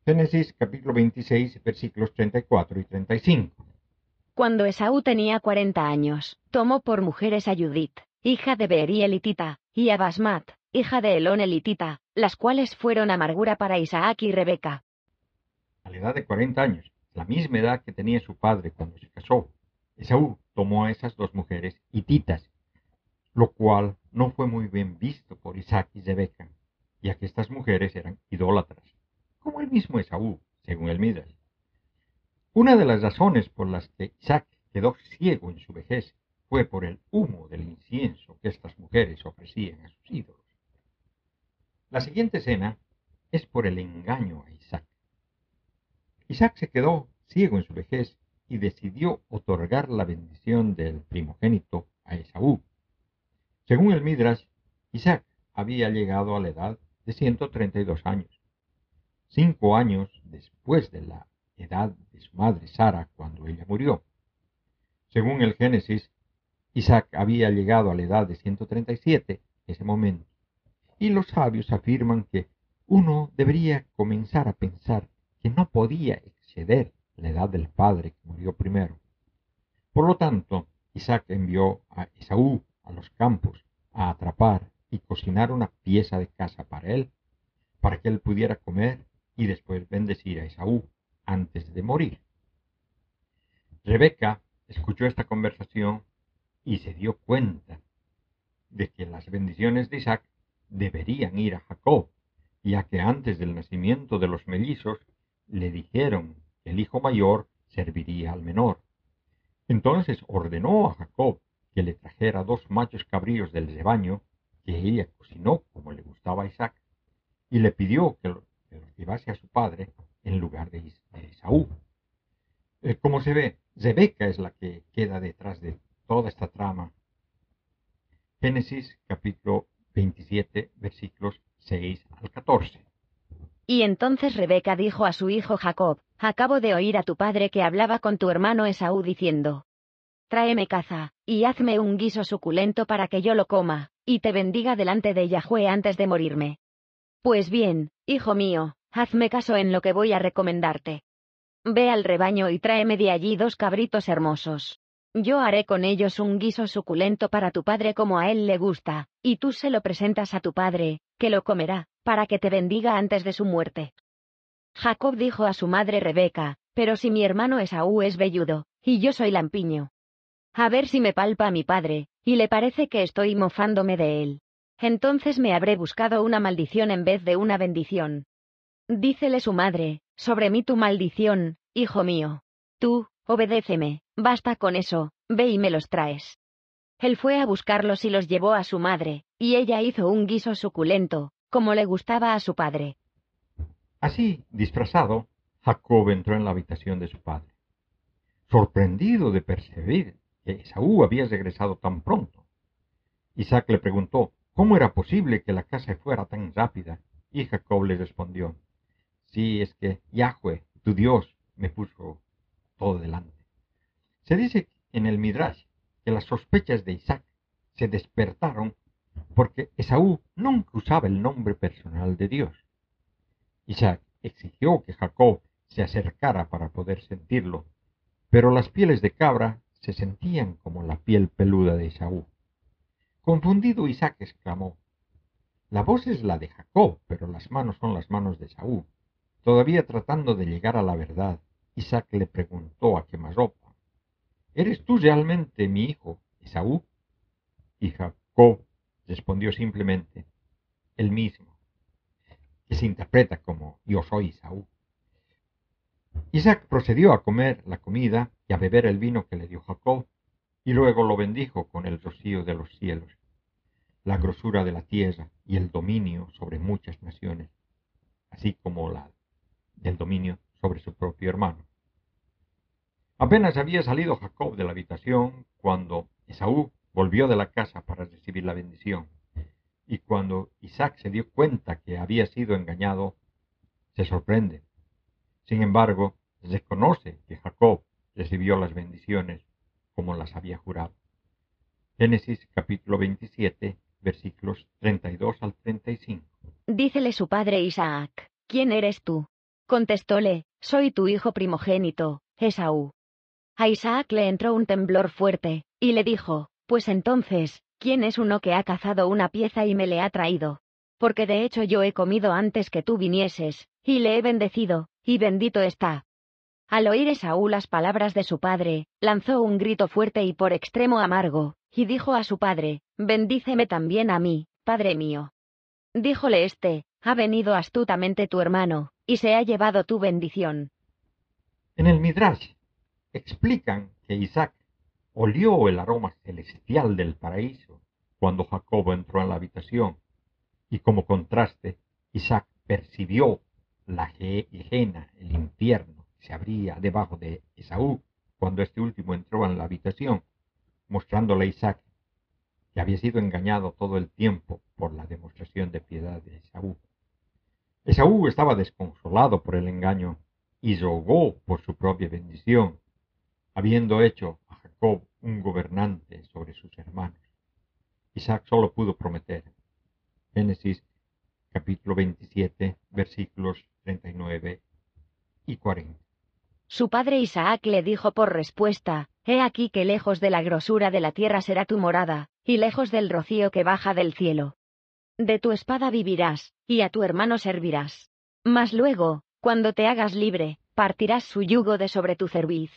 Génesis capítulo 26 versículos 34 y 35.
Cuando Esaú tenía cuarenta años, tomó por mujeres a Judith, hija de Beeri elitita, y a Basmat, hija de Elón elitita, las cuales fueron amargura para Isaac y Rebeca.
A la edad de cuarenta años, la misma edad que tenía su padre cuando se casó, Esaú tomó a esas dos mujeres hititas, lo cual no fue muy bien visto por Isaac y Rebeca, ya que estas mujeres eran idólatras, como el mismo Esaú, según el Midas. Una de las razones por las que Isaac quedó ciego en su vejez fue por el humo del incienso que estas mujeres ofrecían a sus ídolos. La siguiente escena es por el engaño a Isaac. Isaac se quedó ciego en su vejez y decidió otorgar la bendición del primogénito a Esaú. Según el Midrash, Isaac había llegado a la edad de 132 años, cinco años después de la edad de su madre Sara cuando ella murió. Según el Génesis, Isaac había llegado a la edad de 137 en ese momento, y los sabios afirman que uno debería comenzar a pensar que no podía exceder la edad del padre que murió primero. Por lo tanto, Isaac envió a Esaú a los campos a atrapar y cocinar una pieza de casa para él, para que él pudiera comer y después bendecir a Esaú antes de morir. Rebeca escuchó esta conversación y se dio cuenta de que las bendiciones de Isaac deberían ir a Jacob, ya que antes del nacimiento de los mellizos le dijeron que el hijo mayor serviría al menor. Entonces ordenó a Jacob que le trajera dos machos cabríos del rebaño que ella cocinó como le gustaba a Isaac, y le pidió que los llevase a su padre en lugar de, Esaú. Eh, como se ve, Rebeca es la que queda detrás de toda esta trama. Génesis capítulo 27 versículos 6 al 14.
Y entonces Rebeca dijo a su hijo Jacob, Acabo de oír a tu padre que hablaba con tu hermano Esaú diciendo, Tráeme caza, y hazme un guiso suculento para que yo lo coma, y te bendiga delante de Yahweh antes de morirme. Pues bien, hijo mío, hazme caso en lo que voy a recomendarte. Ve al rebaño y tráeme de allí dos cabritos hermosos. Yo haré con ellos un guiso suculento para tu padre como a él le gusta, y tú se lo presentas a tu padre, que lo comerá, para que te bendiga antes de su muerte. Jacob dijo a su madre Rebeca, pero si mi hermano Esaú es velludo, y yo soy lampiño. A ver si me palpa mi padre, y le parece que estoy mofándome de él. Entonces me habré buscado una maldición en vez de una bendición. Dícele su madre, sobre mí tu maldición, hijo mío. Tú, obedéceme, basta con eso, ve y me los traes. Él fue a buscarlos y los llevó a su madre, y ella hizo un guiso suculento, como le gustaba a su padre.
Así, disfrazado, Jacob entró en la habitación de su padre. Sorprendido de percibir que Esaú había regresado tan pronto. Isaac le preguntó cómo era posible que la casa fuera tan rápida, y Jacob le respondió, Sí, es que Yahweh, tu Dios, me puso todo delante. Se dice en el Midrash que las sospechas de Isaac se despertaron porque Esaú nunca usaba el nombre personal de Dios. Isaac exigió que Jacob se acercara para poder sentirlo, pero las pieles de cabra se sentían como la piel peluda de Esaú. Confundido Isaac exclamó, La voz es la de Jacob, pero las manos son las manos de Esaú. Todavía tratando de llegar a la verdad, Isaac le preguntó a quemarropa, ¿Eres tú realmente mi hijo, Esaú? Y Jacob respondió simplemente, el mismo, que se interpreta como yo soy Esaú. Isaac procedió a comer la comida y a beber el vino que le dio Jacob, y luego lo bendijo con el rocío de los cielos, la grosura de la tierra y el dominio sobre muchas naciones, así como la del dominio sobre su propio hermano. Apenas había salido Jacob de la habitación cuando Esaú volvió de la casa para recibir la bendición. Y cuando Isaac se dio cuenta que había sido engañado, se sorprende. Sin embargo, reconoce que Jacob recibió las bendiciones como las había jurado. Génesis capítulo 27, versículos 32 al 35.
Dícele su padre Isaac, ¿quién eres tú? Contestóle, soy tu hijo primogénito, Esaú. A Isaac le entró un temblor fuerte, y le dijo, Pues entonces, ¿quién es uno que ha cazado una pieza y me le ha traído? Porque de hecho yo he comido antes que tú vinieses, y le he bendecido, y bendito está. Al oír Esaú las palabras de su padre, lanzó un grito fuerte y por extremo amargo, y dijo a su padre, Bendíceme también a mí, padre mío. Díjole éste, Ha venido astutamente tu hermano, y se ha llevado tu bendición.
En el Midrash explican que Isaac olió el aroma celestial del paraíso cuando Jacobo entró en la habitación, y como contraste, Isaac percibió la Gehenna, el infierno, que se abría debajo de Esaú cuando este último entró en la habitación, mostrándole a Isaac que había sido engañado todo el tiempo por la demostración de piedad de Esaú. Esaú estaba desconsolado por el engaño y rogó por su propia bendición, habiendo hecho a Jacob un gobernante sobre sus hermanos. Isaac solo pudo prometer. Génesis capítulo 27 versículos 39 y 40.
Su padre Isaac le dijo por respuesta, He aquí que lejos de la grosura de la tierra será tu morada, y lejos del rocío que baja del cielo. De tu espada vivirás, y a tu hermano servirás. Mas luego, cuando te hagas libre, partirás su yugo de sobre tu cerviz.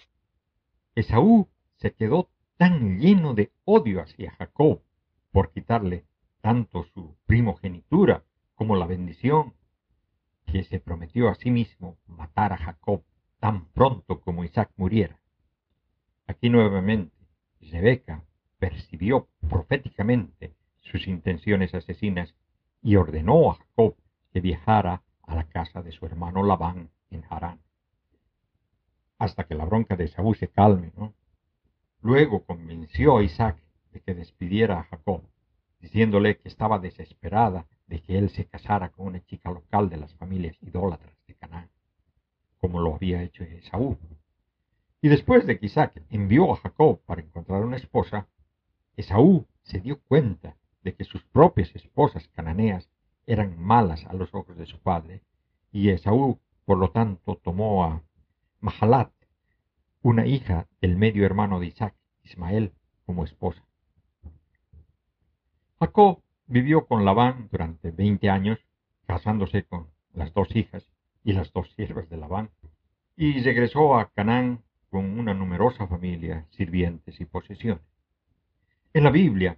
Esaú se quedó tan lleno de odio hacia Jacob por quitarle tanto su primogenitura como la bendición, que se prometió a sí mismo matar a Jacob tan pronto como Isaac muriera. Aquí nuevamente, Rebeca percibió proféticamente sus intenciones asesinas y ordenó a Jacob que viajara a la casa de su hermano Labán en Harán hasta que la bronca de Esaú se calme, ¿no? Luego convenció a Isaac de que despidiera a Jacob, diciéndole que estaba desesperada de que él se casara con una chica local de las familias idólatras de Canaán, como lo había hecho Esaú. Y después de que Isaac envió a Jacob para encontrar una esposa, Esaú se dio cuenta de que sus propias esposas cananeas eran malas a los ojos de su padre, y Esaú, por lo tanto, tomó a Mahalat, una hija del medio hermano de Isaac, Ismael, como esposa. Jacob vivió con Labán durante veinte años, casándose con las dos hijas y las dos siervas de Labán, y regresó a Canaán con una numerosa familia, sirvientes y posesiones. En la Biblia,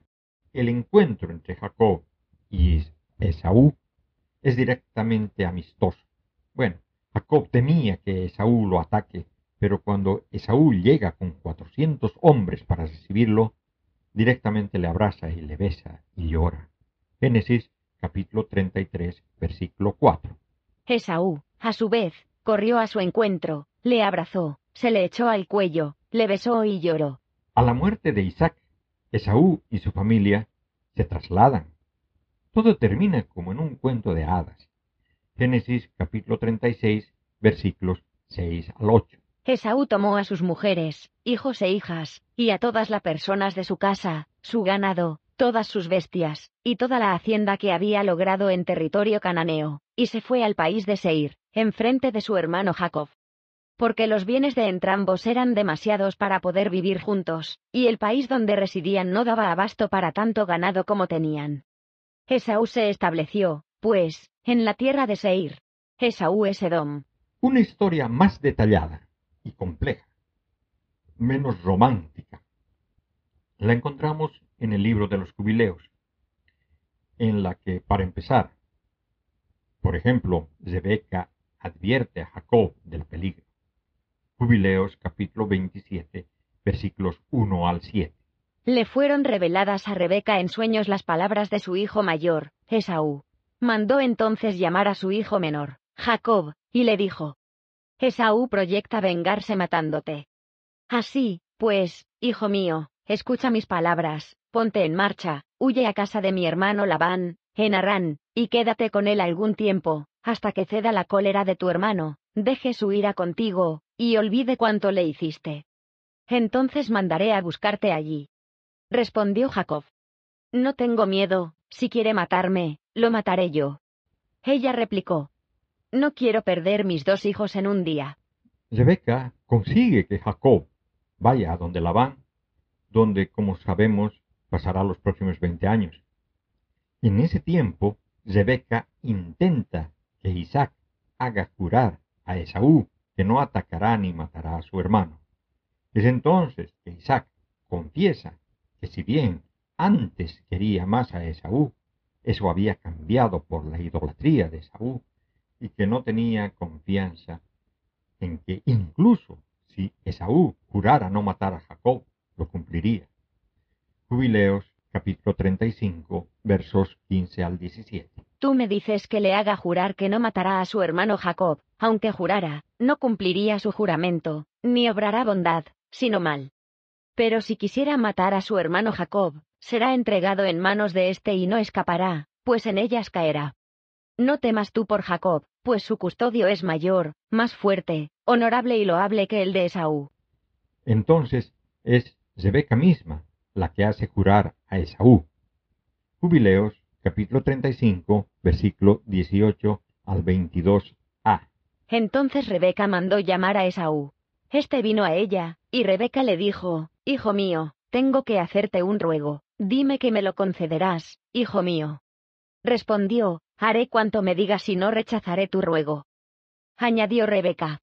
el encuentro entre Jacob y Esaú es directamente amistoso. Bueno, Jacob temía que Esaú lo ataque, pero cuando Esaú llega con cuatrocientos hombres para recibirlo, directamente le abraza y le besa y llora. Génesis capítulo 33, versículo 4.
Esaú, a su vez, corrió a su encuentro, le abrazó, se le echó al cuello, le besó y lloró.
A la muerte de Isaac, Esaú y su familia se trasladan. Todo termina como en un cuento de hadas. Génesis capítulo 36, versículos 6 al 8.
Esaú tomó a sus mujeres, hijos e hijas, y a todas las personas de su casa, su ganado, todas sus bestias, y toda la hacienda que había logrado en territorio cananeo, y se fue al país de Seir, enfrente de su hermano Jacob. Porque los bienes de entrambos eran demasiados para poder vivir juntos, y el país donde residían no daba abasto para tanto ganado como tenían. Esaú se estableció, pues, en la tierra de Seir. Esaú es Edom.
Una historia más detallada y compleja, menos romántica. La encontramos en el libro de los jubileos, en la que, para empezar, por ejemplo, Rebeca advierte a Jacob del peligro. Jubileos capítulo 27, versículos 1 al 7.
Le fueron reveladas a Rebeca en sueños las palabras de su hijo mayor, Esaú. Mandó entonces llamar a su hijo menor, Jacob, y le dijo, Esaú proyecta vengarse matándote. Así, pues, hijo mío, escucha mis palabras, ponte en marcha, huye a casa de mi hermano Labán, en Arán, y quédate con él algún tiempo, hasta que ceda la cólera de tu hermano, deje su ira contigo, y olvide cuánto le hiciste. Entonces mandaré a buscarte allí. Respondió Jacob. No tengo miedo, si quiere matarme, lo mataré yo. Ella replicó. No quiero perder mis dos hijos en un día.
Rebeca consigue que Jacob vaya a donde Labán, donde, como sabemos, pasará los próximos veinte años. En ese tiempo, Rebeca intenta que Isaac haga jurar a Esaú que no atacará ni matará a su hermano. Es entonces que Isaac confiesa que si bien antes quería más a Esaú, eso había cambiado por la idolatría de Esaú y que no tenía confianza en que incluso si Esaú jurara no matar a Jacob, lo cumpliría. Jubileos capítulo 35 versos 15 al 17.
Tú me dices que le haga jurar que no matará a su hermano Jacob, aunque jurara, no cumpliría su juramento, ni obrará bondad, sino mal. Pero si quisiera matar a su hermano Jacob, será entregado en manos de éste y no escapará, pues en ellas caerá. No temas tú por Jacob, pues su custodio es mayor, más fuerte, honorable y loable que el de Esaú.
Entonces es Rebeca misma la que hace jurar a Esaú. Jubileos capítulo 35, versículo 18 al 22a.
Entonces Rebeca mandó llamar a Esaú. Este vino a ella, y Rebeca le dijo, Hijo mío, tengo que hacerte un ruego, dime que me lo concederás, hijo mío. Respondió, Haré cuanto me digas y no rechazaré tu ruego. Añadió Rebeca.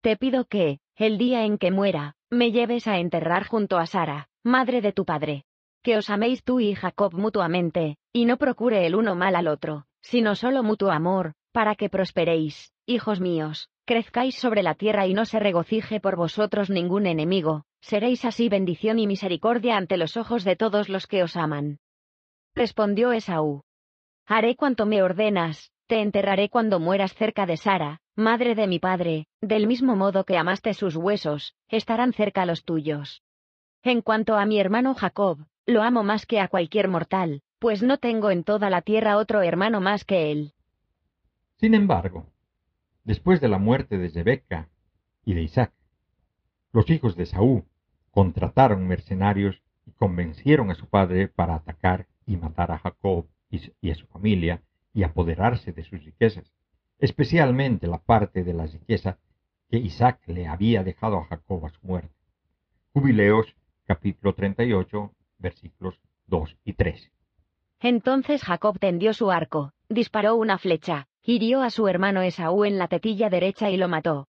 Te pido que, el día en que muera, me lleves a enterrar junto a Sara, madre de tu padre que os améis tú y Jacob mutuamente, y no procure el uno mal al otro, sino solo mutuo amor, para que prosperéis, hijos míos, crezcáis sobre la tierra y no se regocije por vosotros ningún enemigo, seréis así bendición y misericordia ante los ojos de todos los que os aman. Respondió Esaú. Haré cuanto me ordenas, te enterraré cuando mueras cerca de Sara, madre de mi padre, del mismo modo que amaste sus huesos, estarán cerca los tuyos. En cuanto a mi hermano Jacob, lo amo más que a cualquier mortal, pues no tengo en toda la tierra otro hermano más que él.
Sin embargo, después de la muerte de Rebeca y de Isaac, los hijos de Saúl contrataron mercenarios y convencieron a su padre para atacar y matar a Jacob y a su familia y apoderarse de sus riquezas, especialmente la parte de la riqueza que Isaac le había dejado a Jacob a su muerte. Jubileos capítulo 38 versículos 2 y 3.
Entonces Jacob tendió su arco, disparó una flecha, hirió a su hermano Esaú en la tetilla derecha y lo mató.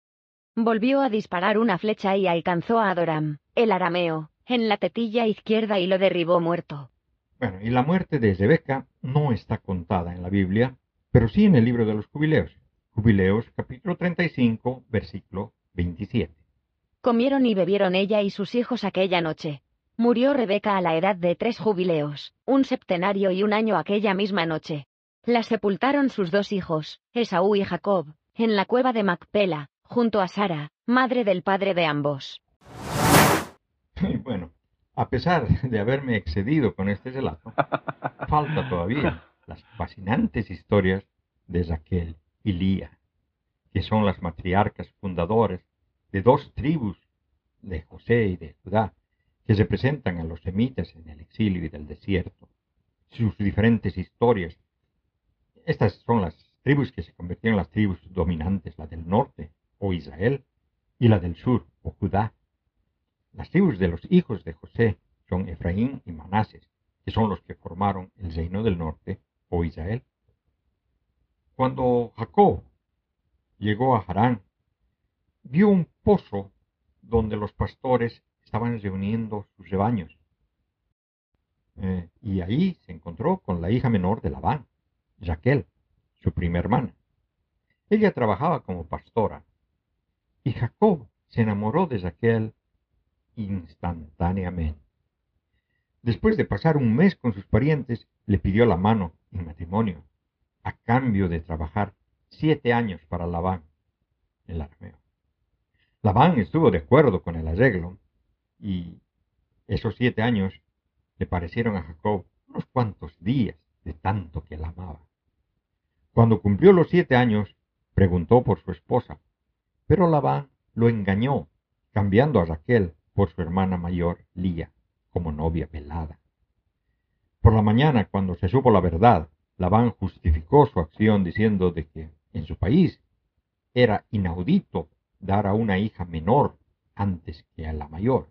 Volvió a disparar una flecha y alcanzó a Adoram, el arameo, en la tetilla izquierda y lo derribó muerto.
Bueno, y la muerte de Rebeca no está contada en la Biblia, pero sí en el libro de los jubileos. Jubileos capítulo 35, versículo 27.
Comieron y bebieron ella y sus hijos aquella noche, Murió Rebeca a la edad de tres jubileos, un septenario y un año aquella misma noche. La sepultaron sus dos hijos, Esaú y Jacob, en la cueva de Macpela, junto a Sara, madre del padre de ambos.
Y bueno, a pesar de haberme excedido con este relato, falta todavía las fascinantes historias de Raquel y Lía, que son las matriarcas fundadoras de dos tribus de José y de Judá, que representan a los semitas en el exilio y del desierto, sus diferentes historias. Estas son las tribus que se convirtieron en las tribus dominantes, la del norte, o Israel, y la del sur, o Judá. Las tribus de los hijos de José son Efraín y Manases, que son los que formaron el reino del norte, o Israel. Cuando Jacob llegó a Harán, vio un pozo donde los pastores estaban reuniendo sus rebaños. Eh, y ahí se encontró con la hija menor de Labán, Raquel, su prima hermana. Ella trabajaba como pastora, y Jacob se enamoró de Raquel instantáneamente. Después de pasar un mes con sus parientes, le pidió la mano en matrimonio, a cambio de trabajar siete años para Labán, el arameo. Labán estuvo de acuerdo con el arreglo y esos siete años le parecieron a Jacob unos cuantos días de tanto que la amaba. Cuando cumplió los siete años, preguntó por su esposa, pero Labán lo engañó, cambiando a Raquel por su hermana mayor, Lía, como novia pelada. Por la mañana, cuando se supo la verdad, Labán justificó su acción diciendo de que en su país era inaudito dar a una hija menor antes que a la mayor.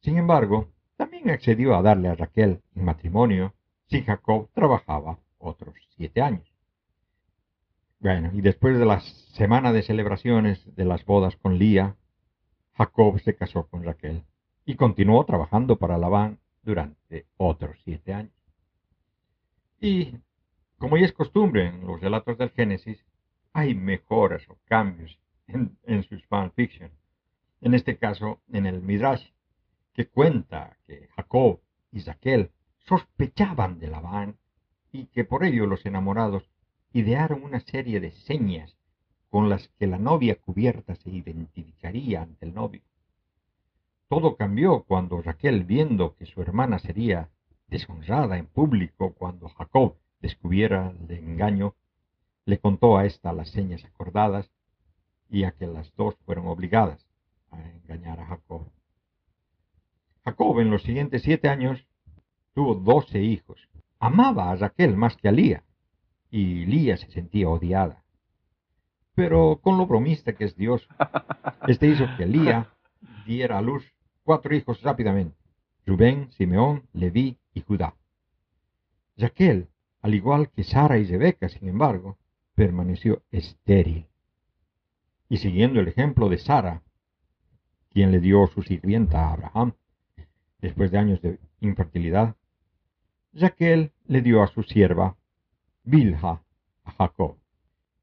Sin embargo, también accedió a darle a Raquel en matrimonio si Jacob trabajaba otros siete años. Bueno, y después de la semana de celebraciones de las bodas con Lía, Jacob se casó con Raquel y continuó trabajando para Labán durante otros siete años. Y, como ya es costumbre en los relatos del Génesis, hay mejoras o cambios en, sus fanfiction. En este caso, en el Midrash, que cuenta que Jacob y Raquel sospechaban de Labán y que por ello los enamorados idearon una serie de señas con las que la novia cubierta se identificaría ante el novio. Todo cambió cuando Raquel, viendo que su hermana sería deshonrada en público cuando Jacob descubriera el engaño, le contó a ésta las señas acordadas y a que las dos fueron obligadas a engañar a Jacob. Jacob en los siguientes siete años tuvo doce hijos. Amaba a Raquel más que a Lía, y Lía se sentía odiada. Pero con lo bromista que es Dios, este hizo que Lía diera a luz cuatro hijos rápidamente, Rubén, Simeón, Leví y Judá. Raquel, al igual que Sara y Rebeca, sin embargo, permaneció estéril y siguiendo el ejemplo de Sara, quien le dio su sirvienta a Abraham, después de años de infertilidad, Raquel le dio a su sierva Bilha a Jacob,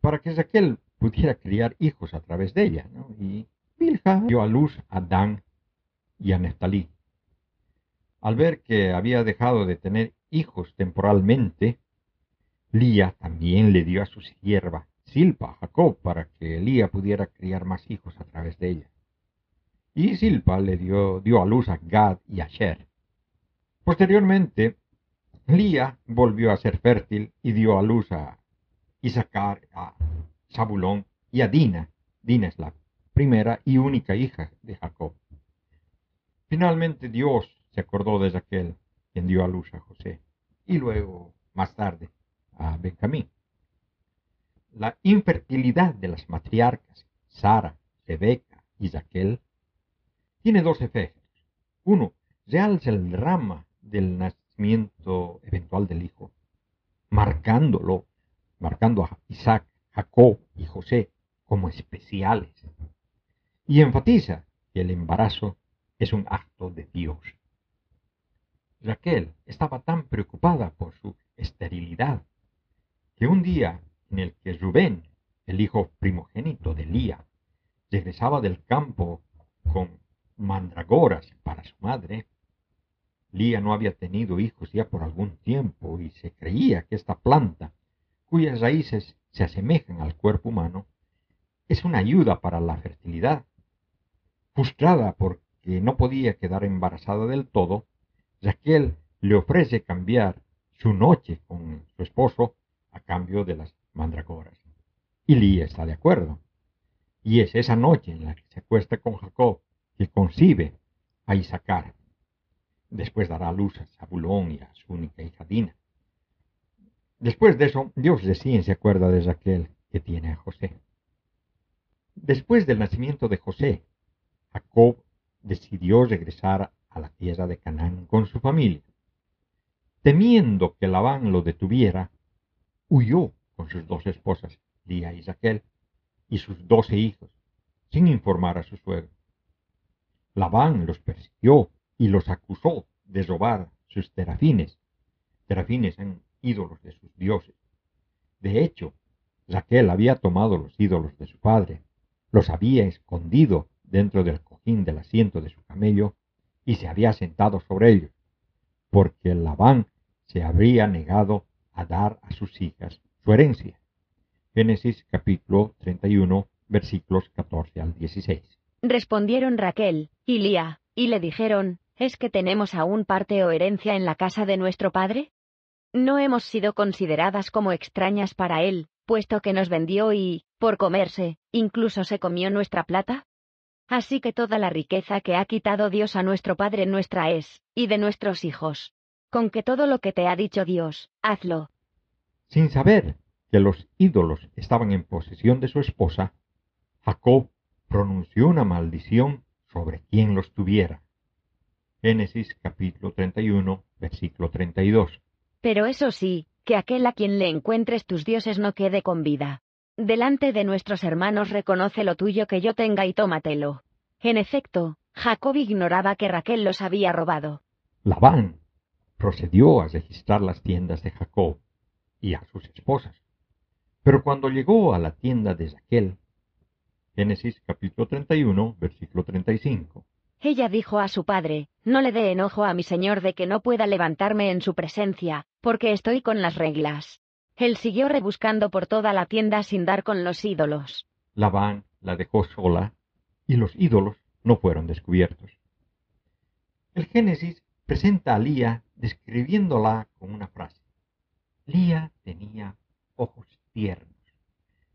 para que Raquel pudiera criar hijos a través de ella, y Bilha dio a luz a Dan y a Neftalí. Al ver que había dejado de tener hijos temporalmente, Lía también le dio a su sierva Silpa a Jacob para que Elía pudiera criar más hijos a través de ella. Y Silpa le dio, dio a luz a Gad y a Sher. Posteriormente, Lía volvió a ser fértil y dio a luz a Isaacar, a Zabulón y a Dina. Dina es la primera y única hija de Jacob. Finalmente Dios se acordó de Raquel, quien dio a luz a José, y luego, más tarde, a Benjamín. La infertilidad de las matriarcas, Sara, Rebeca y Raquel, tiene dos efectos. Uno, realza el drama del nacimiento eventual del hijo, marcándolo, marcando a Isaac, Jacob y José como especiales. Y enfatiza que el embarazo es un acto de Dios. Raquel estaba tan preocupada por su esterilidad que un día en el que Rubén, el hijo primogénito de Lía, regresaba del campo con mandragoras para su madre, Lía no había tenido hijos ya por algún tiempo y se creía que esta planta, cuyas raíces se asemejan al cuerpo humano, es una ayuda para la fertilidad. Frustrada porque no podía quedar embarazada del todo, Raquel le ofrece cambiar su noche con su esposo a cambio de las mandragoras. Y Lía está de acuerdo. Y es esa noche en la que se acuesta con Jacob que concibe a Isaacar. Después dará luz a Zabulón y a su única hija Dina. Después de eso, Dios recién se acuerda de Raquel que tiene a José. Después del nacimiento de José, Jacob decidió regresar a la tierra de Canaán con su familia. Temiendo que Labán lo detuviera, huyó con sus dos esposas, Lía y Raquel, y sus doce hijos, sin informar a su suegro. Labán los persiguió y los acusó de robar sus terafines. Terafines son ídolos de sus dioses. De hecho, Raquel había tomado los ídolos de su padre, los había escondido dentro del cojín del asiento de su camello y se había sentado sobre ellos, porque Labán se habría negado a dar a sus hijas su herencia. Génesis capítulo 31 versículos 14 al 16.
Respondieron Raquel y Lía, y le dijeron, ¿es que tenemos aún parte o herencia en la casa de nuestro padre? No hemos sido consideradas como extrañas para él, puesto que nos vendió y, por comerse, incluso se comió nuestra plata? Así que toda la riqueza que ha quitado Dios a nuestro Padre nuestra es, y de nuestros hijos. Con que todo lo que te ha dicho Dios, hazlo.
Sin saber que los ídolos estaban en posesión de su esposa, Jacob pronunció una maldición sobre quien los tuviera. Génesis capítulo 31, versículo 32.
Pero eso sí, que aquel a quien le encuentres tus dioses no quede con vida. Delante de nuestros hermanos reconoce lo tuyo que yo tenga y tómatelo. En efecto, Jacob ignoraba que Raquel los había robado.
Labán procedió a registrar las tiendas de Jacob y a sus esposas. Pero cuando llegó a la tienda de Raquel, Génesis capítulo 31, versículo 35.
Ella dijo a su padre, No le dé enojo a mi señor de que no pueda levantarme en su presencia, porque estoy con las reglas. Él siguió rebuscando por toda la tienda sin dar con los ídolos.
Labán la dejó sola y los ídolos no fueron descubiertos. El Génesis presenta a Lía describiéndola con una frase. Lía tenía ojos tiernos.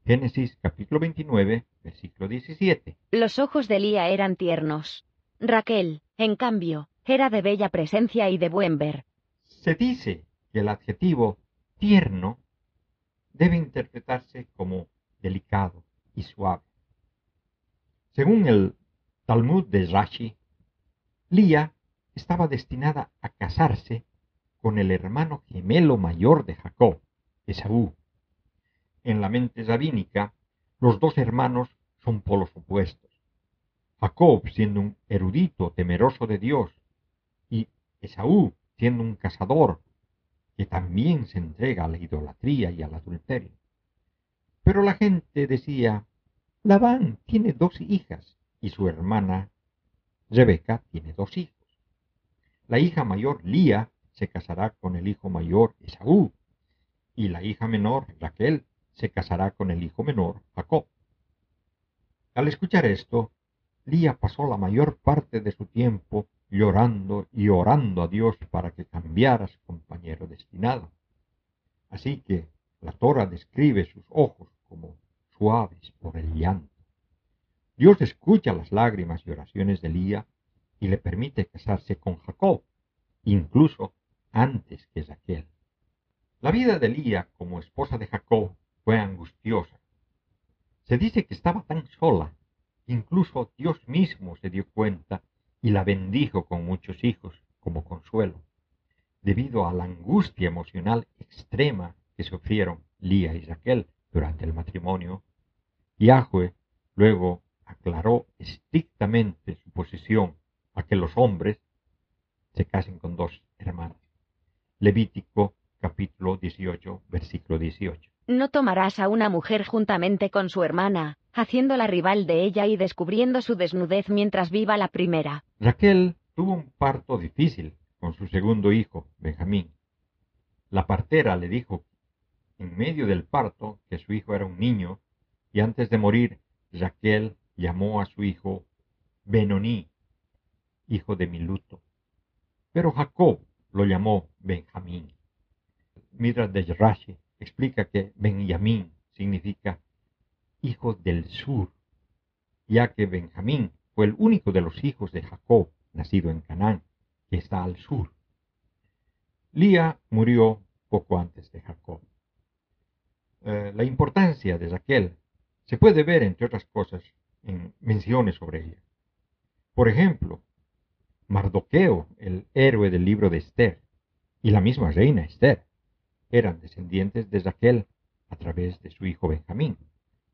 Génesis capítulo 29, versículo 17.
Los ojos de Lía eran tiernos. Raquel, en cambio, era de bella presencia y de buen ver.
Se dice que el adjetivo tierno debe interpretarse como delicado y suave. Según el Talmud de Rashi, Lía estaba destinada a casarse con el hermano gemelo mayor de Jacob, Esaú. En la mente rabínica, los dos hermanos son polos opuestos. Jacob siendo un erudito temeroso de Dios y Esaú siendo un cazador que también se entrega a la idolatría y al adulterio. Pero la gente decía, Labán tiene dos hijas y su hermana Rebeca tiene dos hijos. La hija mayor, Lía, se casará con el hijo mayor, Esaú, y la hija menor, Raquel, se casará con el hijo menor, Jacob. Al escuchar esto, Lía pasó la mayor parte de su tiempo llorando y orando a Dios para que cambiara su compañero destinado. Así que la Torah describe sus ojos como suaves por el llanto. Dios escucha las lágrimas y oraciones de Lía y le permite casarse con Jacob, incluso antes que Raquel. La vida de Lía como esposa de Jacob fue angustiosa. Se dice que estaba tan sola, incluso Dios mismo se dio cuenta y la bendijo con muchos hijos como consuelo, debido a la angustia emocional extrema que sufrieron Lía y Raquel durante el matrimonio. Yahweh luego aclaró estrictamente su posición a que los hombres se casen con dos hermanos. Levítico capítulo 18, versículo 18.
No tomarás a una mujer juntamente con su hermana, haciéndola rival de ella y descubriendo su desnudez mientras viva la primera.
Raquel tuvo un parto difícil con su segundo hijo, Benjamín. La partera le dijo en medio del parto que su hijo era un niño y antes de morir Raquel llamó a su hijo Benoní, hijo de mi luto. Pero Jacob lo llamó Benjamín. Midras de Rashi explica que Benjamín significa hijo del sur, ya que Benjamín fue el único de los hijos de Jacob, nacido en Canaán, que está al sur. Lía murió poco antes de Jacob. Eh, la importancia de Raquel se puede ver, entre otras cosas, en menciones sobre ella. Por ejemplo, Mardoqueo, el héroe del libro de Esther, y la misma reina Esther, eran descendientes de Raquel a través de su hijo Benjamín.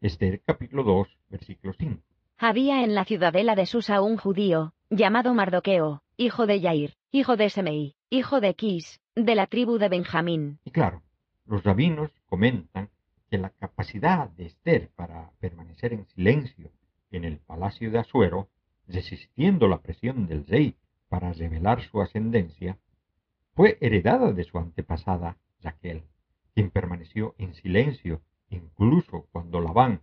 Esther capítulo 2, versículo 5.
Había en la ciudadela de Susa un judío, llamado Mardoqueo, hijo de Yair, hijo de Semei, hijo de Quis, de la tribu de Benjamín.
Y claro, los rabinos comentan que la capacidad de Esther para permanecer en silencio en el palacio de Asuero, resistiendo la presión del rey para revelar su ascendencia, fue heredada de su antepasada Raquel, quien permaneció en silencio incluso cuando Labán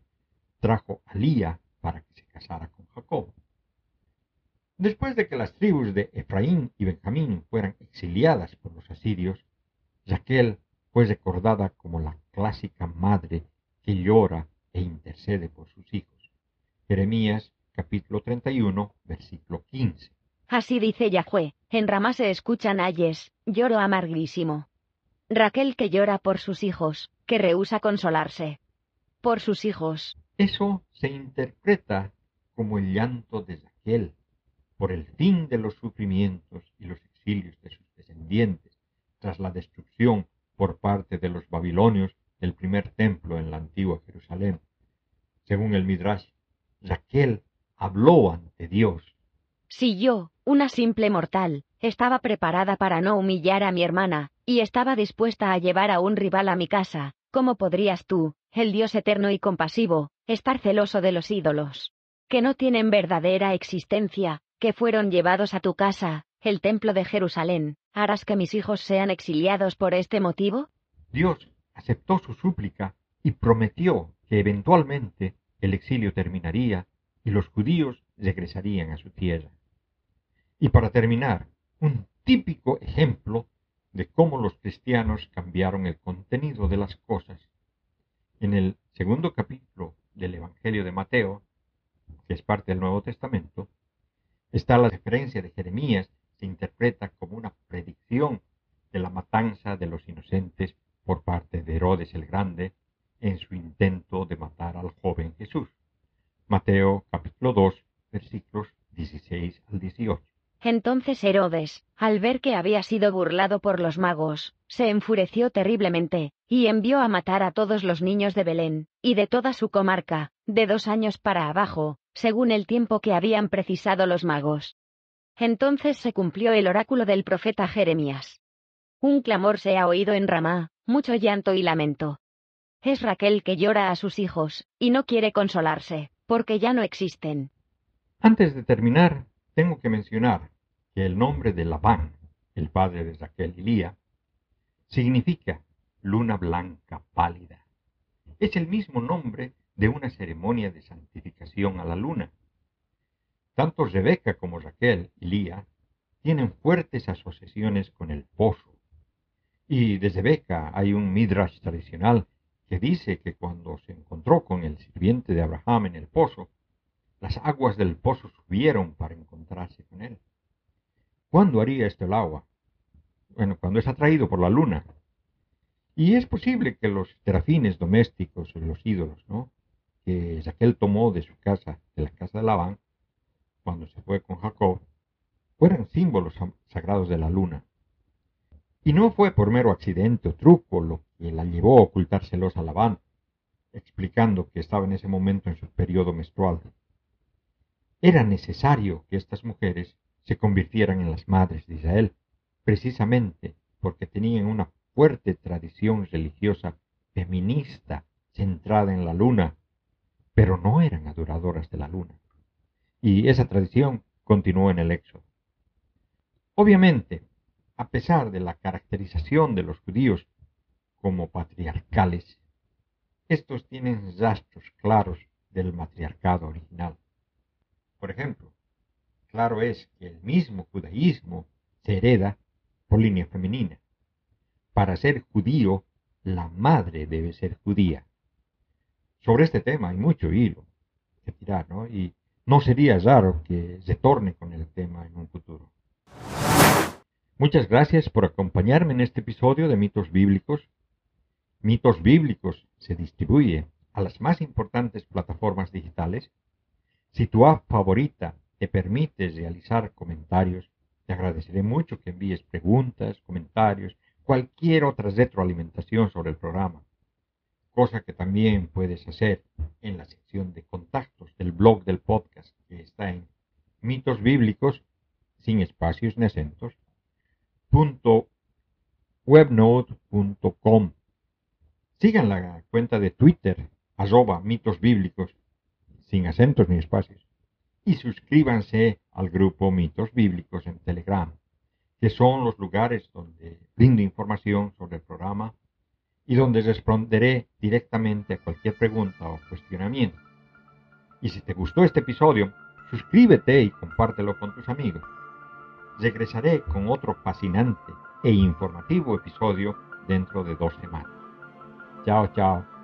trajo a Lía para que se casara con Jacob. Después de que las tribus de Efraín y Benjamín fueran exiliadas por los asirios, Raquel fue recordada como la clásica madre que llora e intercede por sus hijos. Jeremías capítulo 31, versículo 15.
Así dice Yahweh, en Ramá se escuchan ayes, lloro amarguísimo. Raquel que llora por sus hijos, que rehúsa consolarse. Por sus hijos.
Eso se interpreta como el llanto de Raquel, por el fin de los sufrimientos y los exilios de sus descendientes, tras la destrucción por parte de los babilonios del primer templo en la antigua Jerusalén. Según el Midrash, Raquel habló ante Dios.
Si yo, una simple mortal, estaba preparada para no humillar a mi hermana, y estaba dispuesta a llevar a un rival a mi casa, ¿cómo podrías tú, el Dios eterno y compasivo, estar celoso de los ídolos? Que no tienen verdadera existencia, que fueron llevados a tu casa, el templo de Jerusalén, ¿harás que mis hijos sean exiliados por este motivo?
Dios aceptó su súplica y prometió que eventualmente el exilio terminaría y los judíos regresarían a su tierra. Y para terminar, un típico ejemplo de cómo los cristianos cambiaron el contenido de las cosas. En el segundo capítulo del Evangelio de Mateo, que es parte del Nuevo Testamento, está la referencia de Jeremías, se interpreta como una predicción de la matanza de los inocentes por parte de Herodes el Grande en su intento de matar al joven Jesús. Mateo capítulo 2 versículos 16 al 18.
Entonces Herodes, al ver que había sido burlado por los magos, se enfureció terriblemente, y envió a matar a todos los niños de Belén, y de toda su comarca, de dos años para abajo, según el tiempo que habían precisado los magos. Entonces se cumplió el oráculo del profeta Jeremías. Un clamor se ha oído en Ramá, mucho llanto y lamento. Es Raquel que llora a sus hijos, y no quiere consolarse porque ya no existen.
Antes de terminar, tengo que mencionar que el nombre de Labán, el padre de Raquel y Lía, significa luna blanca pálida. Es el mismo nombre de una ceremonia de santificación a la luna. Tanto Rebeca como Raquel y Lía tienen fuertes asociaciones con el pozo. Y de Rebeca hay un midrash tradicional que dice que cuando se encontró con el sirviente de Abraham en el pozo, las aguas del pozo subieron para encontrarse con él. ¿Cuándo haría esto el agua? Bueno, cuando es atraído por la luna. Y es posible que los terafines domésticos, los ídolos, ¿no? que Raquel tomó de su casa, de la casa de Labán, cuando se fue con Jacob, fueran símbolos sagrados de la luna. Y no fue por mero accidente o truco lo que la llevó a ocultárselos a Labán, explicando que estaba en ese momento en su periodo menstrual. Era necesario que estas mujeres se convirtieran en las madres de Israel, precisamente porque tenían una fuerte tradición religiosa feminista centrada en la luna, pero no eran adoradoras de la luna. Y esa tradición continuó en el Éxodo. Obviamente, a pesar de la caracterización de los judíos como patriarcales, estos tienen rastros claros del matriarcado original. Por ejemplo, claro es que el mismo judaísmo se hereda por línea femenina. Para ser judío, la madre debe ser judía. Sobre este tema hay mucho hilo que tirar, ¿no? Y no sería raro que se torne con el tema en un futuro. Muchas gracias por acompañarme en este episodio de Mitos Bíblicos. Mitos Bíblicos se distribuye a las más importantes plataformas digitales. Si tu app favorita te permite realizar comentarios, te agradeceré mucho que envíes preguntas, comentarios, cualquier otra retroalimentación sobre el programa, cosa que también puedes hacer en la sección de contactos del blog del podcast que está en mitos bíblicos sin espacios ni acentos webnode.com. Sigan la cuenta de Twitter, arroba mitos bíblicos, sin acentos ni espacios. Y suscríbanse al grupo Mitos Bíblicos en Telegram, que son los lugares donde brindo información sobre el programa y donde responderé directamente a cualquier pregunta o cuestionamiento. Y si te gustó este episodio, suscríbete y compártelo con tus amigos. Regresaré con otro fascinante e informativo episodio dentro de dos semanas. Chao, chao.